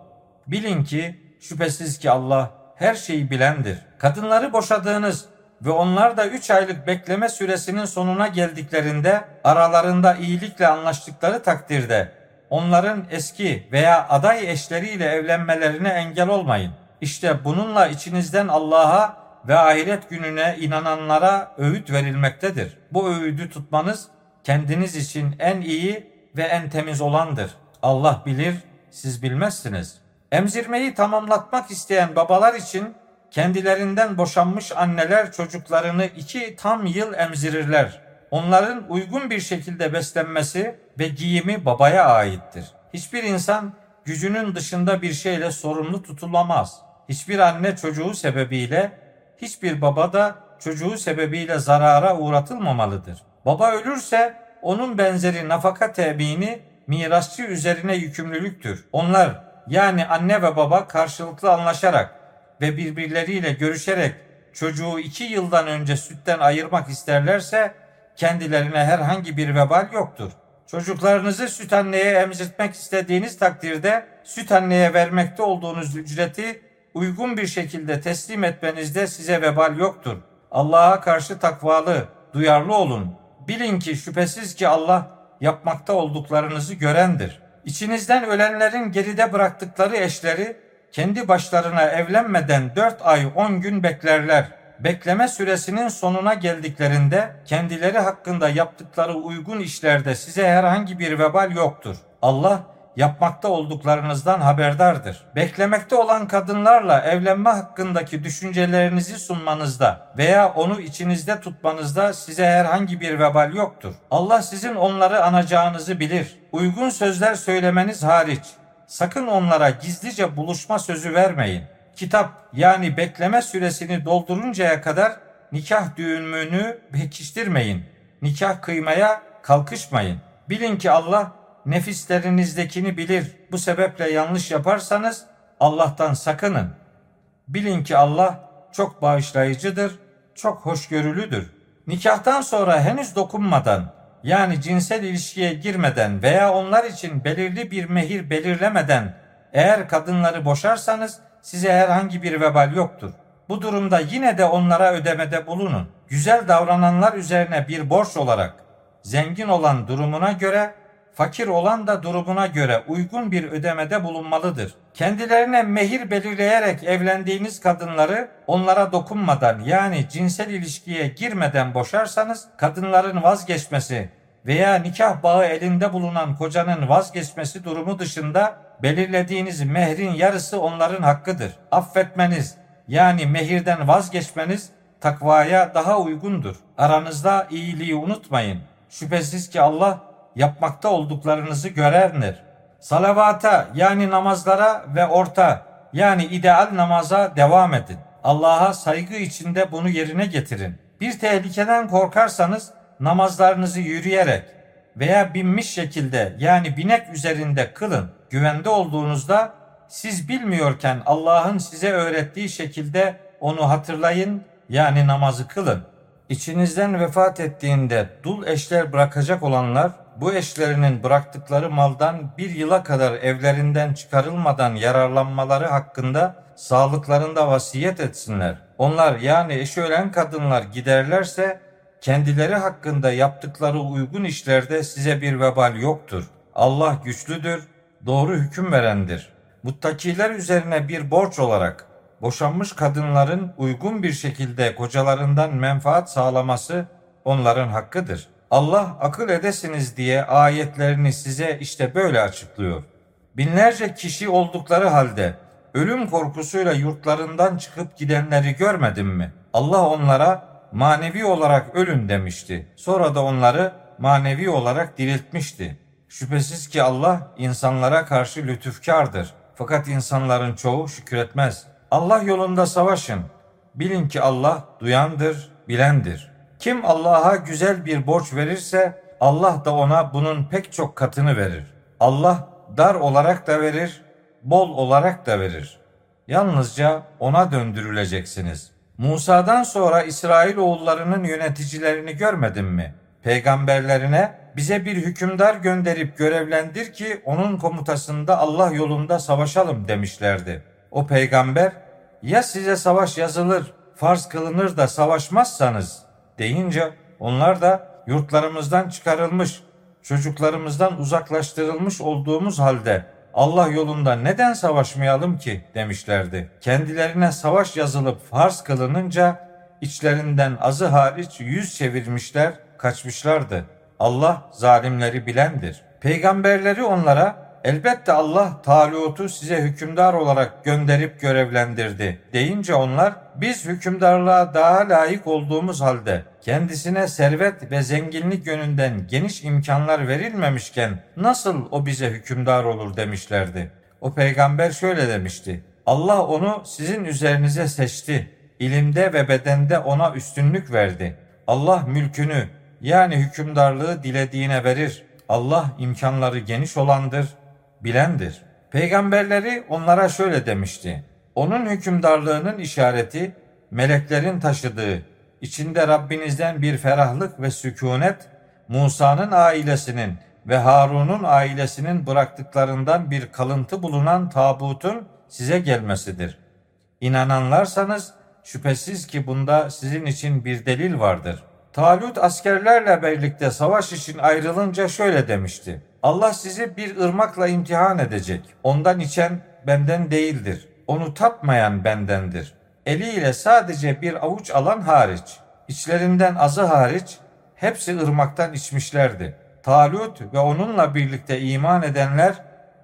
Bilin ki şüphesiz ki Allah her şeyi bilendir. Kadınları boşadığınız ve onlar da 3 aylık bekleme süresinin sonuna geldiklerinde aralarında iyilikle anlaştıkları takdirde onların eski veya aday eşleriyle evlenmelerine engel olmayın. İşte bununla içinizden Allah'a ve ahiret gününe inananlara öğüt verilmektedir. Bu öğüdü tutmanız kendiniz için en iyi ve en temiz olandır. Allah bilir, siz bilmezsiniz. Emzirmeyi tamamlatmak isteyen babalar için kendilerinden boşanmış anneler çocuklarını iki tam yıl emzirirler. Onların uygun bir şekilde beslenmesi ve giyimi babaya aittir. Hiçbir insan gücünün dışında bir şeyle sorumlu tutulamaz. Hiçbir anne çocuğu sebebiyle, hiçbir baba da çocuğu sebebiyle zarara uğratılmamalıdır. Baba ölürse onun benzeri nafaka tebini mirasçı üzerine yükümlülüktür. Onlar yani anne ve baba karşılıklı anlaşarak ve birbirleriyle görüşerek çocuğu iki yıldan önce sütten ayırmak isterlerse kendilerine herhangi bir vebal yoktur. Çocuklarınızı süt anneye emzirtmek istediğiniz takdirde süt anneye vermekte olduğunuz ücreti uygun bir şekilde teslim etmenizde size vebal yoktur. Allah'a karşı takvalı, duyarlı olun. Bilin ki şüphesiz ki Allah yapmakta olduklarınızı görendir. İçinizden ölenlerin geride bıraktıkları eşleri kendi başlarına evlenmeden 4 ay 10 gün beklerler. Bekleme süresinin sonuna geldiklerinde kendileri hakkında yaptıkları uygun işlerde size herhangi bir vebal yoktur. Allah yapmakta olduklarınızdan haberdardır. Beklemekte olan kadınlarla evlenme hakkındaki düşüncelerinizi sunmanızda veya onu içinizde tutmanızda size herhangi bir vebal yoktur. Allah sizin onları anacağınızı bilir. Uygun sözler söylemeniz hariç sakın onlara gizlice buluşma sözü vermeyin. Kitap yani bekleme süresini dolduruncaya kadar nikah düğününü pekiştirmeyin. Nikah kıymaya kalkışmayın. Bilin ki Allah nefislerinizdekini bilir. Bu sebeple yanlış yaparsanız Allah'tan sakının. Bilin ki Allah çok bağışlayıcıdır, çok hoşgörülüdür. Nikahtan sonra henüz dokunmadan yani cinsel ilişkiye girmeden veya onlar için belirli bir mehir belirlemeden eğer kadınları boşarsanız size herhangi bir vebal yoktur. Bu durumda yine de onlara ödemede bulunun. Güzel davrananlar üzerine bir borç olarak zengin olan durumuna göre fakir olan da durumuna göre uygun bir ödemede bulunmalıdır. Kendilerine mehir belirleyerek evlendiğiniz kadınları onlara dokunmadan yani cinsel ilişkiye girmeden boşarsanız kadınların vazgeçmesi veya nikah bağı elinde bulunan kocanın vazgeçmesi durumu dışında belirlediğiniz mehrin yarısı onların hakkıdır. Affetmeniz yani mehirden vazgeçmeniz takvaya daha uygundur. Aranızda iyiliği unutmayın. Şüphesiz ki Allah yapmakta olduklarınızı görendir. Salavata yani namazlara ve orta yani ideal namaza devam edin. Allah'a saygı içinde bunu yerine getirin. Bir tehlikeden korkarsanız namazlarınızı yürüyerek veya binmiş şekilde yani binek üzerinde kılın. Güvende olduğunuzda siz bilmiyorken Allah'ın size öğrettiği şekilde onu hatırlayın yani namazı kılın. İçinizden vefat ettiğinde dul eşler bırakacak olanlar bu eşlerinin bıraktıkları maldan bir yıla kadar evlerinden çıkarılmadan yararlanmaları hakkında sağlıklarında vasiyet etsinler. Onlar yani eşi ölen kadınlar giderlerse kendileri hakkında yaptıkları uygun işlerde size bir vebal yoktur. Allah güçlüdür, doğru hüküm verendir. Muttakiler üzerine bir borç olarak boşanmış kadınların uygun bir şekilde kocalarından menfaat sağlaması onların hakkıdır. Allah akıl edesiniz diye ayetlerini size işte böyle açıklıyor. Binlerce kişi oldukları halde ölüm korkusuyla yurtlarından çıkıp gidenleri görmedin mi? Allah onlara manevi olarak ölün demişti. Sonra da onları manevi olarak diriltmişti. Şüphesiz ki Allah insanlara karşı lütufkardır. Fakat insanların çoğu şükretmez. Allah yolunda savaşın. Bilin ki Allah duyandır, bilendir. Kim Allah'a güzel bir borç verirse Allah da ona bunun pek çok katını verir. Allah dar olarak da verir, bol olarak da verir. Yalnızca ona döndürüleceksiniz. Musa'dan sonra İsrail oğullarının yöneticilerini görmedin mi? Peygamberlerine bize bir hükümdar gönderip görevlendir ki onun komutasında Allah yolunda savaşalım demişlerdi. O peygamber ya size savaş yazılır, farz kılınır da savaşmazsanız deyince onlar da yurtlarımızdan çıkarılmış, çocuklarımızdan uzaklaştırılmış olduğumuz halde Allah yolunda neden savaşmayalım ki demişlerdi. Kendilerine savaş yazılıp farz kılınınca içlerinden azı hariç yüz çevirmişler, kaçmışlardı. Allah zalimleri bilendir. Peygamberleri onlara elbette Allah Talut'u size hükümdar olarak gönderip görevlendirdi deyince onlar biz hükümdarlığa daha layık olduğumuz halde kendisine servet ve zenginlik yönünden geniş imkanlar verilmemişken nasıl o bize hükümdar olur demişlerdi. O peygamber şöyle demişti. Allah onu sizin üzerinize seçti. İlimde ve bedende ona üstünlük verdi. Allah mülkünü yani hükümdarlığı dilediğine verir. Allah imkanları geniş olandır, bilendir. Peygamberleri onlara şöyle demişti. Onun hükümdarlığının işareti meleklerin taşıdığı, içinde Rabbinizden bir ferahlık ve sükunet, Musa'nın ailesinin ve Harun'un ailesinin bıraktıklarından bir kalıntı bulunan tabutun size gelmesidir. İnananlarsanız şüphesiz ki bunda sizin için bir delil vardır. Talut askerlerle birlikte savaş için ayrılınca şöyle demişti. Allah sizi bir ırmakla imtihan edecek. Ondan içen benden değildir. Onu tatmayan bendendir. Eliyle sadece bir avuç alan hariç, içlerinden azı hariç hepsi ırmaktan içmişlerdi. Talut ve onunla birlikte iman edenler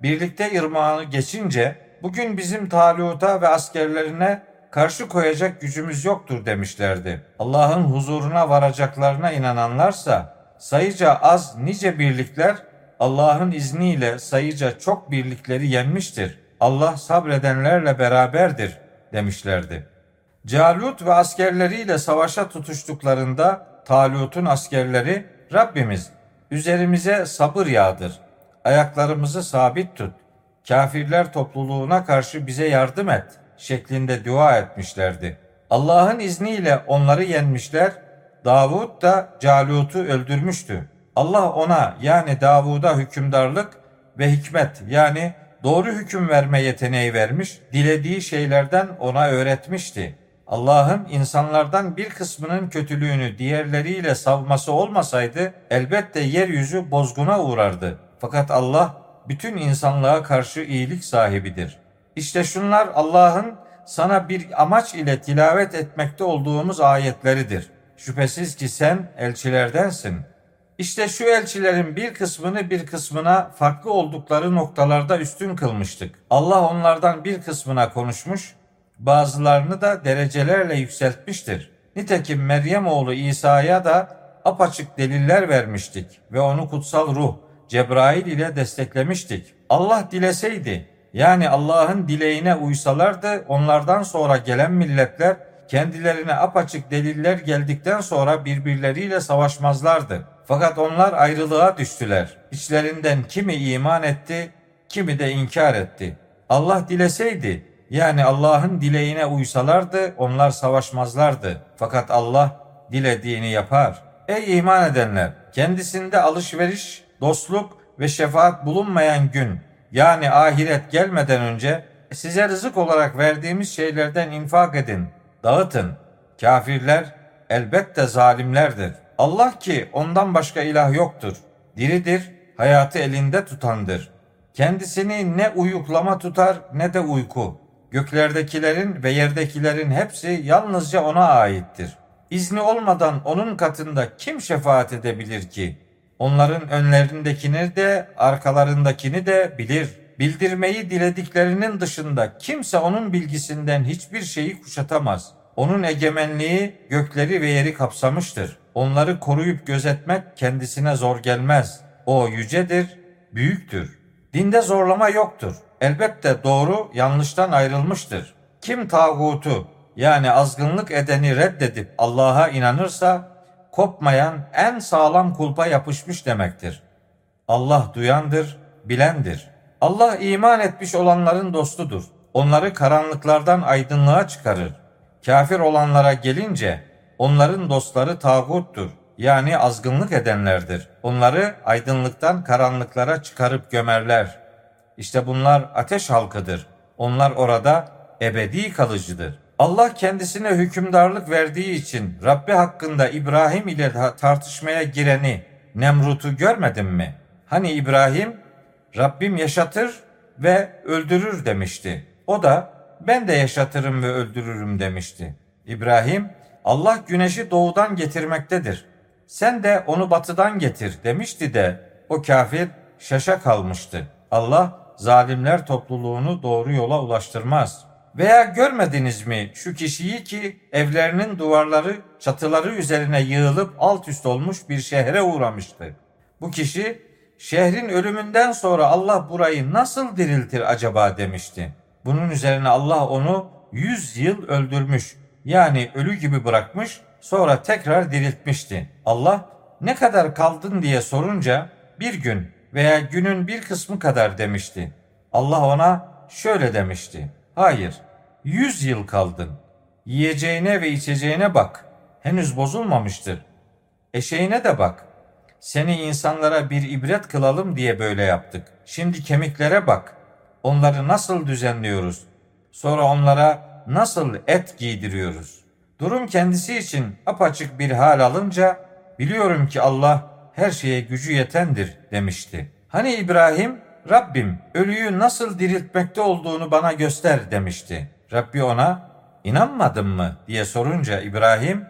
birlikte ırmağı geçince bugün bizim Talut'a ve askerlerine karşı koyacak gücümüz yoktur demişlerdi. Allah'ın huzuruna varacaklarına inananlarsa sayıca az nice birlikler Allah'ın izniyle sayıca çok birlikleri yenmiştir. Allah sabredenlerle beraberdir demişlerdi. Calut ve askerleriyle savaşa tutuştuklarında Talut'un askerleri Rabbimiz üzerimize sabır yağdır. Ayaklarımızı sabit tut. Kafirler topluluğuna karşı bize yardım et şeklinde dua etmişlerdi. Allah'ın izniyle onları yenmişler. Davud da Calut'u öldürmüştü. Allah ona yani Davud'a hükümdarlık ve hikmet yani doğru hüküm verme yeteneği vermiş, dilediği şeylerden ona öğretmişti. Allah'ın insanlardan bir kısmının kötülüğünü diğerleriyle savması olmasaydı elbette yeryüzü bozguna uğrardı. Fakat Allah bütün insanlığa karşı iyilik sahibidir. İşte şunlar Allah'ın sana bir amaç ile tilavet etmekte olduğumuz ayetleridir. Şüphesiz ki sen elçilerdensin.'' İşte şu elçilerin bir kısmını bir kısmına farklı oldukları noktalarda üstün kılmıştık. Allah onlardan bir kısmına konuşmuş, bazılarını da derecelerle yükseltmiştir. Nitekim Meryem oğlu İsa'ya da apaçık deliller vermiştik ve onu kutsal ruh Cebrail ile desteklemiştik. Allah dileseydi yani Allah'ın dileğine uysalardı onlardan sonra gelen milletler kendilerine apaçık deliller geldikten sonra birbirleriyle savaşmazlardı. Fakat onlar ayrılığa düştüler. İçlerinden kimi iman etti, kimi de inkar etti. Allah dileseydi yani Allah'ın dileğine uysalardı onlar savaşmazlardı. Fakat Allah dilediğini yapar. Ey iman edenler! Kendisinde alışveriş, dostluk ve şefaat bulunmayan gün yani ahiret gelmeden önce size rızık olarak verdiğimiz şeylerden infak edin, dağıtın. Kafirler elbette zalimlerdir. Allah ki ondan başka ilah yoktur. Diridir, hayatı elinde tutandır. Kendisini ne uyuklama tutar ne de uyku. Göklerdekilerin ve yerdekilerin hepsi yalnızca ona aittir. İzni olmadan onun katında kim şefaat edebilir ki? Onların önlerindekini de arkalarındakini de bilir. Bildirmeyi dilediklerinin dışında kimse onun bilgisinden hiçbir şeyi kuşatamaz. Onun egemenliği gökleri ve yeri kapsamıştır. Onları koruyup gözetmek kendisine zor gelmez. O yücedir, büyüktür. Dinde zorlama yoktur. Elbette doğru yanlıştan ayrılmıştır. Kim tağutu yani azgınlık edeni reddedip Allah'a inanırsa kopmayan en sağlam kulpa yapışmış demektir. Allah duyandır, bilendir. Allah iman etmiş olanların dostudur. Onları karanlıklardan aydınlığa çıkarır. Kafir olanlara gelince onların dostları tağuttur. Yani azgınlık edenlerdir. Onları aydınlıktan karanlıklara çıkarıp gömerler. İşte bunlar ateş halkıdır. Onlar orada ebedi kalıcıdır. Allah kendisine hükümdarlık verdiği için Rabbi hakkında İbrahim ile tartışmaya gireni Nemrut'u görmedin mi? Hani İbrahim Rabbim yaşatır ve öldürür demişti. O da ben de yaşatırım ve öldürürüm demişti. İbrahim Allah güneşi doğudan getirmektedir. Sen de onu batıdan getir demişti de o kafir şaşa kalmıştı. Allah zalimler topluluğunu doğru yola ulaştırmaz.'' Veya görmediniz mi şu kişiyi ki evlerinin duvarları çatıları üzerine yığılıp alt üst olmuş bir şehre uğramıştı. Bu kişi şehrin ölümünden sonra Allah burayı nasıl diriltir acaba demişti. Bunun üzerine Allah onu yüz yıl öldürmüş yani ölü gibi bırakmış sonra tekrar diriltmişti. Allah ne kadar kaldın diye sorunca bir gün veya günün bir kısmı kadar demişti. Allah ona şöyle demişti. Hayır, yüz yıl kaldın. Yiyeceğine ve içeceğine bak. Henüz bozulmamıştır. Eşeğine de bak. Seni insanlara bir ibret kılalım diye böyle yaptık. Şimdi kemiklere bak. Onları nasıl düzenliyoruz? Sonra onlara nasıl et giydiriyoruz? Durum kendisi için apaçık bir hal alınca biliyorum ki Allah her şeye gücü yetendir demişti. Hani İbrahim Rabbim ölüyü nasıl diriltmekte olduğunu bana göster demişti. Rabbi ona inanmadın mı diye sorunca İbrahim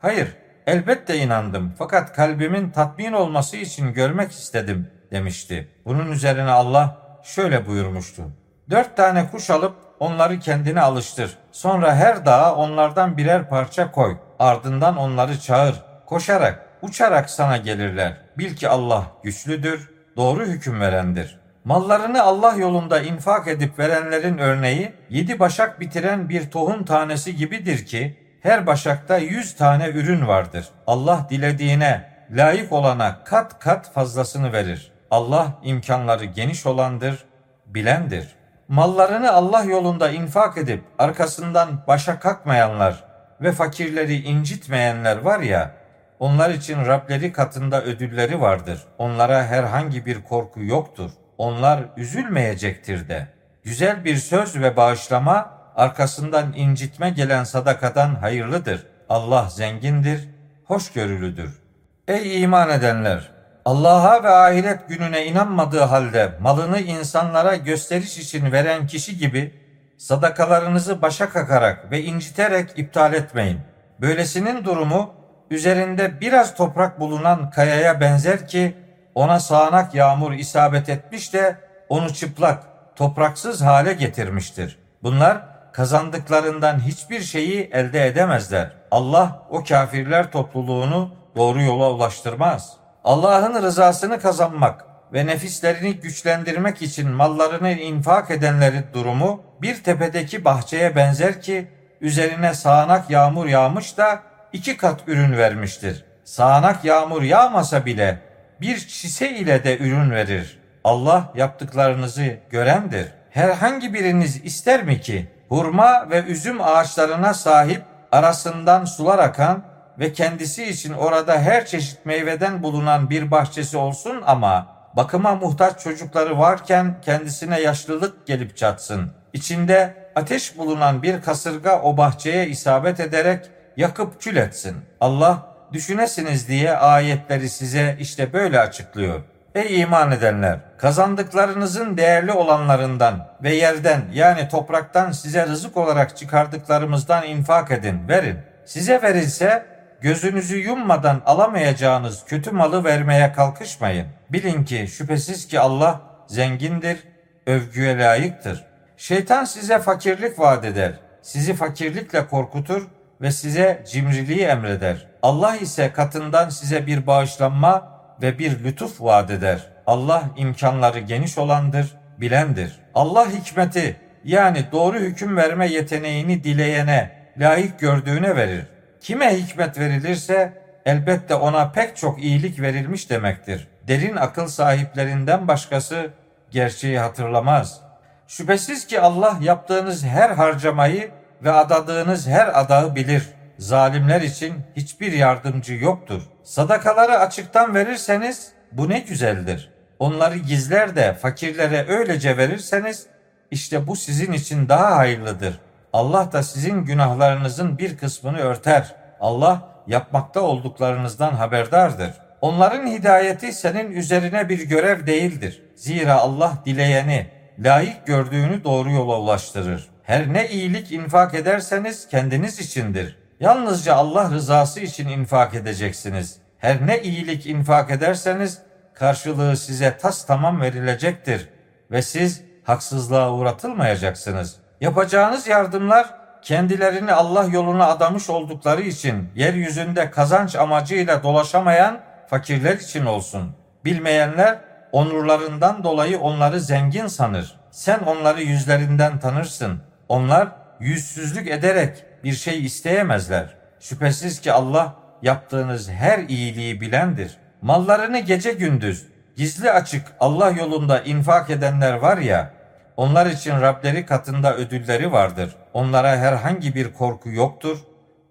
hayır elbette inandım fakat kalbimin tatmin olması için görmek istedim demişti. Bunun üzerine Allah şöyle buyurmuştu. Dört tane kuş alıp onları kendine alıştır. Sonra her dağa onlardan birer parça koy. Ardından onları çağır. Koşarak, uçarak sana gelirler. Bil ki Allah güçlüdür, doğru hüküm verendir. Mallarını Allah yolunda infak edip verenlerin örneği yedi başak bitiren bir tohum tanesi gibidir ki her başakta yüz tane ürün vardır. Allah dilediğine, layık olana kat kat fazlasını verir. Allah imkanları geniş olandır, bilendir. Mallarını Allah yolunda infak edip arkasından başa kalkmayanlar ve fakirleri incitmeyenler var ya, onlar için Rableri katında ödülleri vardır. Onlara herhangi bir korku yoktur onlar üzülmeyecektir de. Güzel bir söz ve bağışlama arkasından incitme gelen sadakadan hayırlıdır. Allah zengindir, hoşgörülüdür. Ey iman edenler! Allah'a ve ahiret gününe inanmadığı halde malını insanlara gösteriş için veren kişi gibi sadakalarınızı başa kakarak ve inciterek iptal etmeyin. Böylesinin durumu üzerinde biraz toprak bulunan kayaya benzer ki ona sağanak yağmur isabet etmiş de onu çıplak, topraksız hale getirmiştir. Bunlar kazandıklarından hiçbir şeyi elde edemezler. Allah o kafirler topluluğunu doğru yola ulaştırmaz. Allah'ın rızasını kazanmak ve nefislerini güçlendirmek için mallarını infak edenlerin durumu bir tepedeki bahçeye benzer ki üzerine sağanak yağmur yağmış da iki kat ürün vermiştir. Sağanak yağmur yağmasa bile bir çise ile de ürün verir. Allah yaptıklarınızı görendir. herhangi biriniz ister mi ki hurma ve üzüm ağaçlarına sahip arasından sular akan ve kendisi için orada her çeşit meyveden bulunan bir bahçesi olsun ama bakıma muhtaç çocukları varken kendisine yaşlılık gelip çatsın. İçinde ateş bulunan bir kasırga o bahçeye isabet ederek yakıp kül etsin. Allah düşünesiniz diye ayetleri size işte böyle açıklıyor. Ey iman edenler! Kazandıklarınızın değerli olanlarından ve yerden yani topraktan size rızık olarak çıkardıklarımızdan infak edin, verin. Size verilse gözünüzü yummadan alamayacağınız kötü malı vermeye kalkışmayın. Bilin ki şüphesiz ki Allah zengindir, övgüye layıktır. Şeytan size fakirlik vaat eder. Sizi fakirlikle korkutur ve size cimriliği emreder. Allah ise katından size bir bağışlanma ve bir lütuf vaat eder. Allah imkanları geniş olandır, bilendir. Allah hikmeti yani doğru hüküm verme yeteneğini dileyene, layık gördüğüne verir. Kime hikmet verilirse elbette ona pek çok iyilik verilmiş demektir. Derin akıl sahiplerinden başkası gerçeği hatırlamaz. Şüphesiz ki Allah yaptığınız her harcamayı ve adadığınız her adağı bilir. Zalimler için hiçbir yardımcı yoktur. Sadakaları açıktan verirseniz bu ne güzeldir. Onları gizler de fakirlere öylece verirseniz işte bu sizin için daha hayırlıdır. Allah da sizin günahlarınızın bir kısmını örter. Allah yapmakta olduklarınızdan haberdardır. Onların hidayeti senin üzerine bir görev değildir. Zira Allah dileyeni, layık gördüğünü doğru yola ulaştırır. Her ne iyilik infak ederseniz kendiniz içindir. Yalnızca Allah rızası için infak edeceksiniz. Her ne iyilik infak ederseniz karşılığı size tas tamam verilecektir ve siz haksızlığa uğratılmayacaksınız. Yapacağınız yardımlar kendilerini Allah yoluna adamış oldukları için yeryüzünde kazanç amacıyla dolaşamayan fakirler için olsun. Bilmeyenler onurlarından dolayı onları zengin sanır. Sen onları yüzlerinden tanırsın. Onlar yüzsüzlük ederek bir şey isteyemezler. Şüphesiz ki Allah yaptığınız her iyiliği bilendir. Mallarını gece gündüz gizli açık Allah yolunda infak edenler var ya, onlar için Rableri katında ödülleri vardır. Onlara herhangi bir korku yoktur.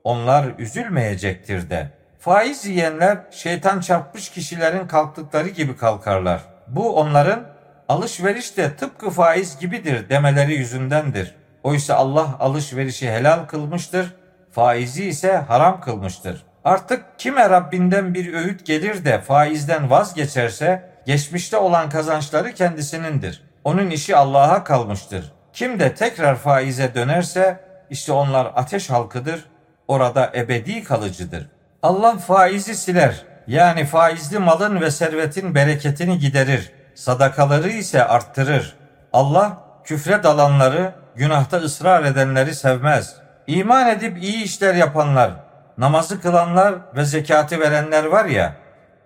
Onlar üzülmeyecektir de. Faiz yiyenler şeytan çarpmış kişilerin kalktıkları gibi kalkarlar. Bu onların alışveriş de tıpkı faiz gibidir demeleri yüzündendir. Oysa Allah alışverişi helal kılmıştır, faizi ise haram kılmıştır. Artık kime Rabbinden bir öğüt gelir de faizden vazgeçerse geçmişte olan kazançları kendisinindir. Onun işi Allah'a kalmıştır. Kim de tekrar faize dönerse işte onlar ateş halkıdır, orada ebedi kalıcıdır. Allah faizi siler. Yani faizli malın ve servetin bereketini giderir. Sadakaları ise arttırır. Allah küfre dalanları, günahta ısrar edenleri sevmez. İman edip iyi işler yapanlar, namazı kılanlar ve zekatı verenler var ya,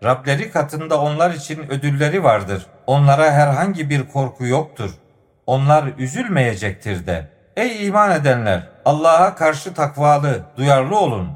Rableri katında onlar için ödülleri vardır. Onlara herhangi bir korku yoktur. Onlar üzülmeyecektir de. Ey iman edenler! Allah'a karşı takvalı, duyarlı olun.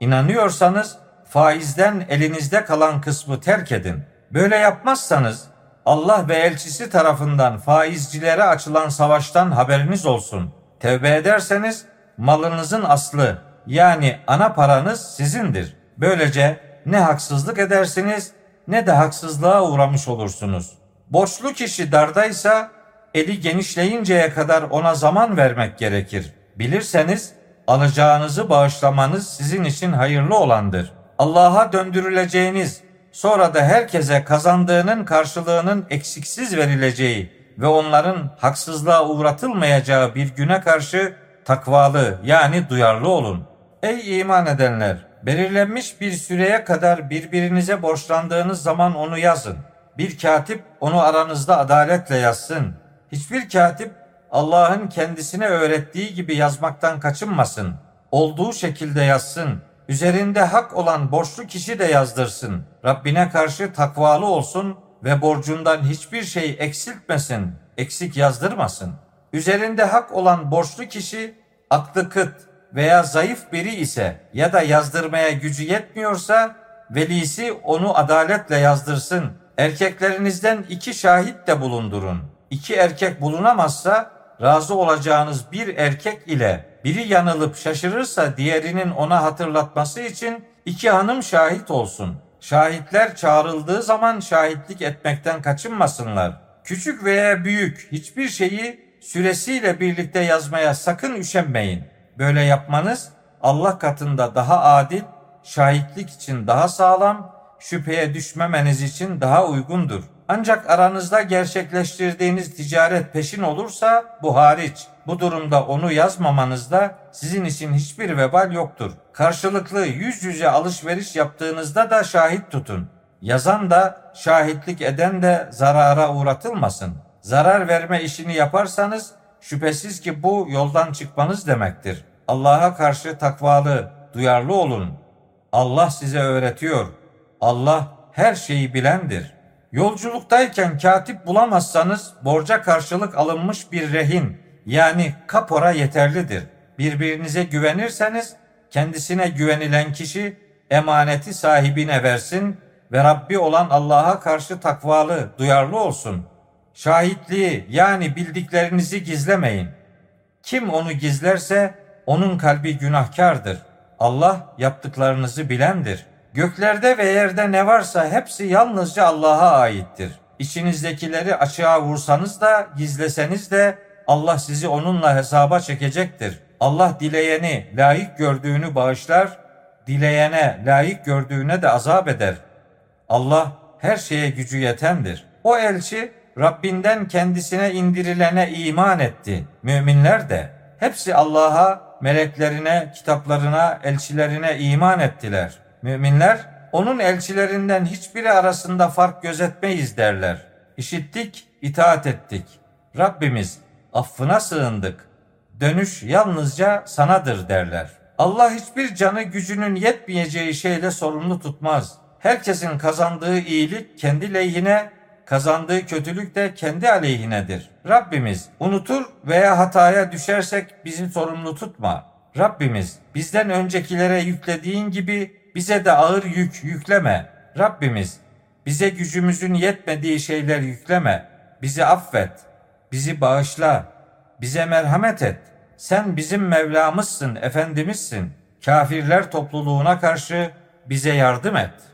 İnanıyorsanız faizden elinizde kalan kısmı terk edin. Böyle yapmazsanız Allah ve elçisi tarafından faizcilere açılan savaştan haberiniz olsun. Tevbe ederseniz malınızın aslı yani ana paranız sizindir. Böylece ne haksızlık edersiniz ne de haksızlığa uğramış olursunuz. Borçlu kişi dardaysa eli genişleyinceye kadar ona zaman vermek gerekir. Bilirseniz alacağınızı bağışlamanız sizin için hayırlı olandır. Allah'a döndürüleceğiniz, sonra da herkese kazandığının karşılığının eksiksiz verileceği ve onların haksızlığa uğratılmayacağı bir güne karşı takvalı yani duyarlı olun. Ey iman edenler! Belirlenmiş bir süreye kadar birbirinize borçlandığınız zaman onu yazın. Bir katip onu aranızda adaletle yazsın. Hiçbir katip Allah'ın kendisine öğrettiği gibi yazmaktan kaçınmasın. Olduğu şekilde yazsın. Üzerinde hak olan borçlu kişi de yazdırsın. Rabbine karşı takvalı olsun ve borcundan hiçbir şey eksiltmesin, eksik yazdırmasın. Üzerinde hak olan borçlu kişi aklı kıt veya zayıf biri ise ya da yazdırmaya gücü yetmiyorsa velisi onu adaletle yazdırsın. Erkeklerinizden iki şahit de bulundurun. iki erkek bulunamazsa razı olacağınız bir erkek ile biri yanılıp şaşırırsa diğerinin ona hatırlatması için iki hanım şahit olsun. Şahitler çağrıldığı zaman şahitlik etmekten kaçınmasınlar. Küçük veya büyük hiçbir şeyi süresiyle birlikte yazmaya sakın üşenmeyin. Böyle yapmanız Allah katında daha adil, şahitlik için daha sağlam, şüpheye düşmemeniz için daha uygundur. Ancak aranızda gerçekleştirdiğiniz ticaret peşin olursa bu hariç. Bu durumda onu yazmamanızda sizin için hiçbir vebal yoktur. Karşılıklı yüz yüze alışveriş yaptığınızda da şahit tutun. Yazan da şahitlik eden de zarara uğratılmasın. Zarar verme işini yaparsanız şüphesiz ki bu yoldan çıkmanız demektir. Allah'a karşı takvalı, duyarlı olun. Allah size öğretiyor. Allah her şeyi bilendir. Yolculuktayken katip bulamazsanız borca karşılık alınmış bir rehin yani kapora yeterlidir. Birbirinize güvenirseniz kendisine güvenilen kişi emaneti sahibine versin ve Rabbi olan Allah'a karşı takvalı, duyarlı olsun. Şahitliği yani bildiklerinizi gizlemeyin. Kim onu gizlerse onun kalbi günahkardır. Allah yaptıklarınızı bilendir. Göklerde ve yerde ne varsa hepsi yalnızca Allah'a aittir. İçinizdekileri açığa vursanız da gizleseniz de Allah sizi onunla hesaba çekecektir. Allah dileyeni layık gördüğünü bağışlar, dileyene layık gördüğüne de azap eder. Allah her şeye gücü yetendir. O elçi Rabbinden kendisine indirilene iman etti. Müminler de hepsi Allah'a, meleklerine, kitaplarına, elçilerine iman ettiler. Müminler onun elçilerinden hiçbiri arasında fark gözetmeyiz derler. İşittik, itaat ettik. Rabbimiz affına sığındık. Dönüş yalnızca sanadır derler. Allah hiçbir canı gücünün yetmeyeceği şeyle sorumlu tutmaz. Herkesin kazandığı iyilik kendi lehine, kazandığı kötülük de kendi aleyhinedir. Rabbimiz unutur veya hataya düşersek bizi sorumlu tutma. Rabbimiz bizden öncekilere yüklediğin gibi bize de ağır yük yükleme. Rabbimiz bize gücümüzün yetmediği şeyler yükleme. Bizi affet. Bizi bağışla. Bize merhamet et. Sen bizim Mevlamızsın, Efendimizsin. Kafirler topluluğuna karşı bize yardım et.''